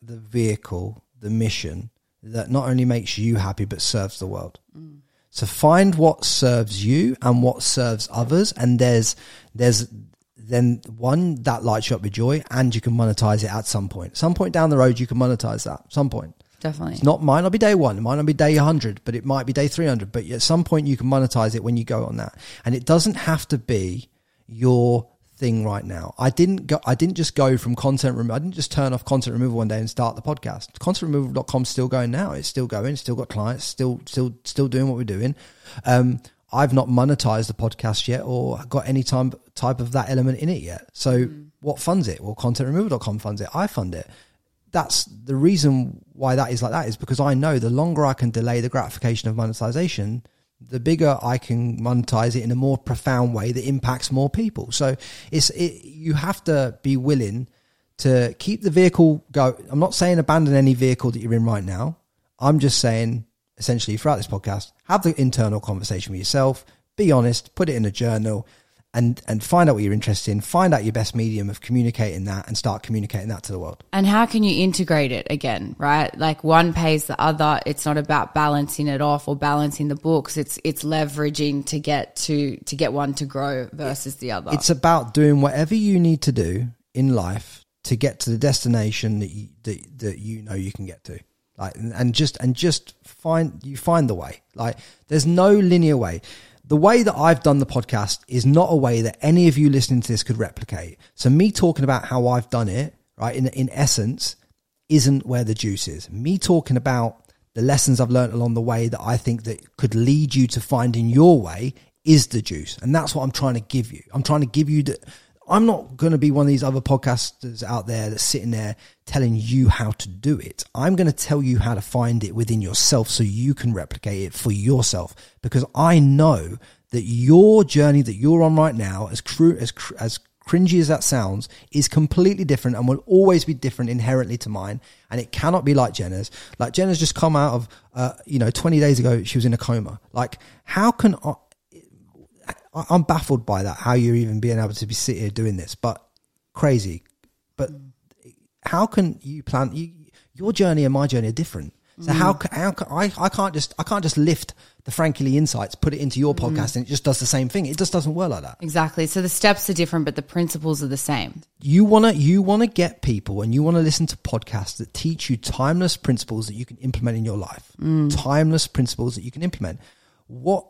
[SPEAKER 1] the vehicle, the mission that not only makes you happy, but serves the world. Mm. So find what serves you and what serves others. And there's, there's, then one that lights you up with joy and you can monetize it at some point. Some point down the road, you can monetize that. Some point.
[SPEAKER 2] Definitely.
[SPEAKER 1] It's not might not be day one, it might not be day 100, but it might be day 300. But at some point, you can monetize it when you go on that, and it doesn't have to be your thing right now. I didn't go. I didn't just go from content removal. I didn't just turn off content removal one day and start the podcast. Contentremoval.com is still going now. It's still going. Still got clients. Still, still, still doing what we're doing. Um, I've not monetized the podcast yet or got any time, type of that element in it yet. So mm. what funds it? Well, contentremoval.com funds it. I fund it. That's the reason why that is like that is because I know the longer I can delay the gratification of monetization, the bigger I can monetize it in a more profound way that impacts more people. So it's, it, you have to be willing to keep the vehicle go. I'm not saying abandon any vehicle that you're in right now. I'm just saying essentially throughout this podcast, have the internal conversation with yourself, be honest, put it in a journal and and find out what you're interested in, find out your best medium of communicating that and start communicating that to the world.
[SPEAKER 2] And how can you integrate it again, right? Like one pays the other. It's not about balancing it off or balancing the books. It's it's leveraging to get to to get one to grow versus the other.
[SPEAKER 1] It's about doing whatever you need to do in life to get to the destination that you that, that you know you can get to like and just and just find you find the way like there's no linear way the way that I've done the podcast is not a way that any of you listening to this could replicate. So me talking about how I've done it, right, in, in essence, isn't where the juice is. Me talking about the lessons I've learned along the way that I think that could lead you to finding your way is the juice. And that's what I'm trying to give you. I'm trying to give you the, I'm not going to be one of these other podcasters out there that's sitting there telling you how to do it. I'm going to tell you how to find it within yourself so you can replicate it for yourself because I know that your journey that you're on right now, as cru- as cr- as cringy as that sounds, is completely different and will always be different inherently to mine. And it cannot be like Jenna's. Like Jenna's just come out of, uh, you know, 20 days ago, she was in a coma. Like, how can I, I- I'm baffled by that. How you're even being able to be sit here doing this, but crazy. But how can you plan? You, your journey and my journey are different. So how mm. ca- how ca- I I can't just I can't just lift the Frankie Lee insights, put it into your mm-hmm. podcast, and it just does the same thing. It just doesn't work like that.
[SPEAKER 2] Exactly. So the steps are different, but the principles are the same.
[SPEAKER 1] You wanna you wanna get people, and you wanna listen to podcasts that teach you timeless principles that you can implement in your life. Mm. Timeless principles that you can implement. What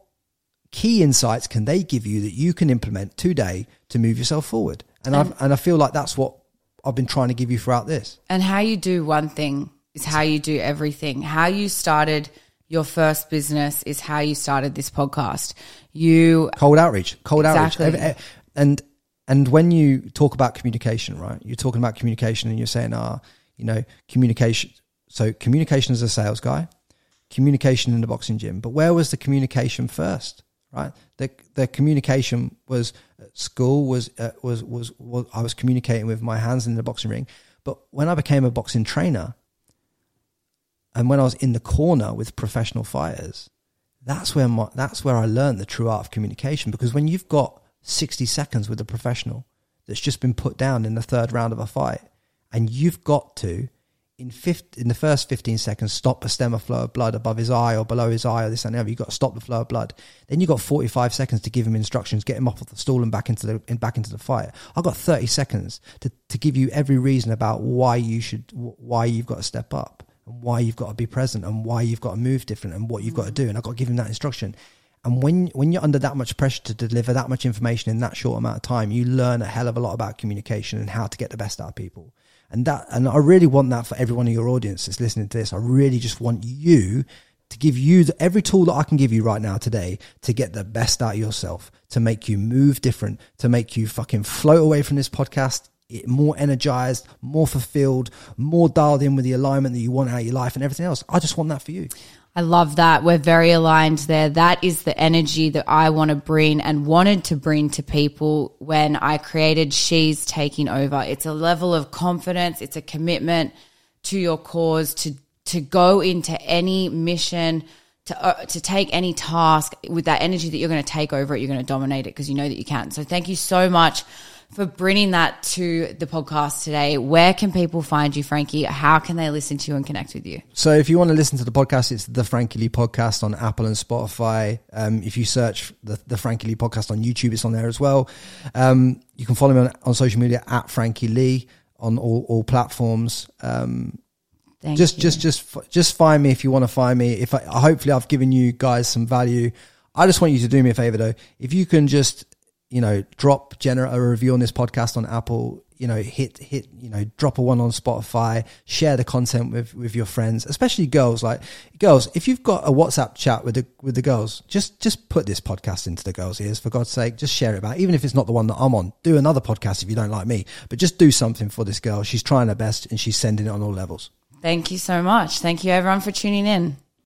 [SPEAKER 1] key insights can they give you that you can implement today to move yourself forward? And I've, and I feel like that's what I've been trying to give you throughout this.
[SPEAKER 2] And how you do one thing is how you do everything. How you started your first business is how you started this podcast. You
[SPEAKER 1] Cold outreach, cold
[SPEAKER 2] Exactly.
[SPEAKER 1] outreach, and and when you talk about communication, right? You're talking about communication, and you're saying, ah, you know, communication. So communication as a sales guy, communication in the boxing gym. But where was the communication first? Right, the the communication was at school was uh, was, was was I was communicating with my hands in the boxing ring. But when I became a boxing trainer, and when I was in the corner with professional fighters, that's where my, that's where I learned the true art of communication. Because when you've got sixty seconds with a professional that's just been put down in the third round of a fight, and you've got to in 50, in the first fifteen seconds stop a stem of flow of blood above his eye or below his eye or this and the other. You've got to stop the flow of blood. Then you've got forty five seconds to give him instructions, get him off of the stool and back into the and back into the fight. I've got thirty seconds to to give you every reason about why you should why you've got to step up and why you've got to be present and why you've got to move different and what you've got to do. Mm. And I've got to give him that instruction. And when when you're under that much pressure to deliver that much information in that short amount of time, you learn a hell of a lot about communication and how to get the best out of people. And that and I really want that for everyone in your audience that's listening to this. I really just want you to give you the, every tool that I can give you right now today to get the best out of yourself, to make you move different, to make you fucking float away from this podcast more energized, more fulfilled, more dialed in with the alignment that you want out of your life and everything else. I just want that for you.
[SPEAKER 2] I love that. We're very aligned there. That is the energy that I want to bring and wanted to bring to people when I created She's Taking Over. It's a level of confidence, it's a commitment to your cause to to go into any mission to uh, to take any task with that energy that you're going to take over it, you're going to dominate it because you know that you can. So thank you so much for bringing that to the podcast today. Where can people find you, Frankie? How can they listen to you and connect with you?
[SPEAKER 1] So if you want to listen to the podcast, it's the Frankie Lee podcast on Apple and Spotify. Um, if you search the, the Frankie Lee podcast on YouTube, it's on there as well. Um, you can follow me on, on social media at Frankie Lee on all, all platforms. Um,
[SPEAKER 2] Thank
[SPEAKER 1] just,
[SPEAKER 2] you.
[SPEAKER 1] just, just, just find me if you want to find me. If I, hopefully I've given you guys some value. I just want you to do me a favor though. If you can just, you know, drop Jenna a review on this podcast on Apple, you know, hit, hit, you know, drop a one on Spotify, share the content with, with your friends, especially girls. Like girls, if you've got a WhatsApp chat with the, with the girls, just, just put this podcast into the girls' ears for God's sake. Just share it about, even if it's not the one that I'm on, do another podcast if you don't like me, but just do something for this girl. She's trying her best and she's sending it on all levels.
[SPEAKER 2] Thank you so much. Thank you, everyone, for tuning in.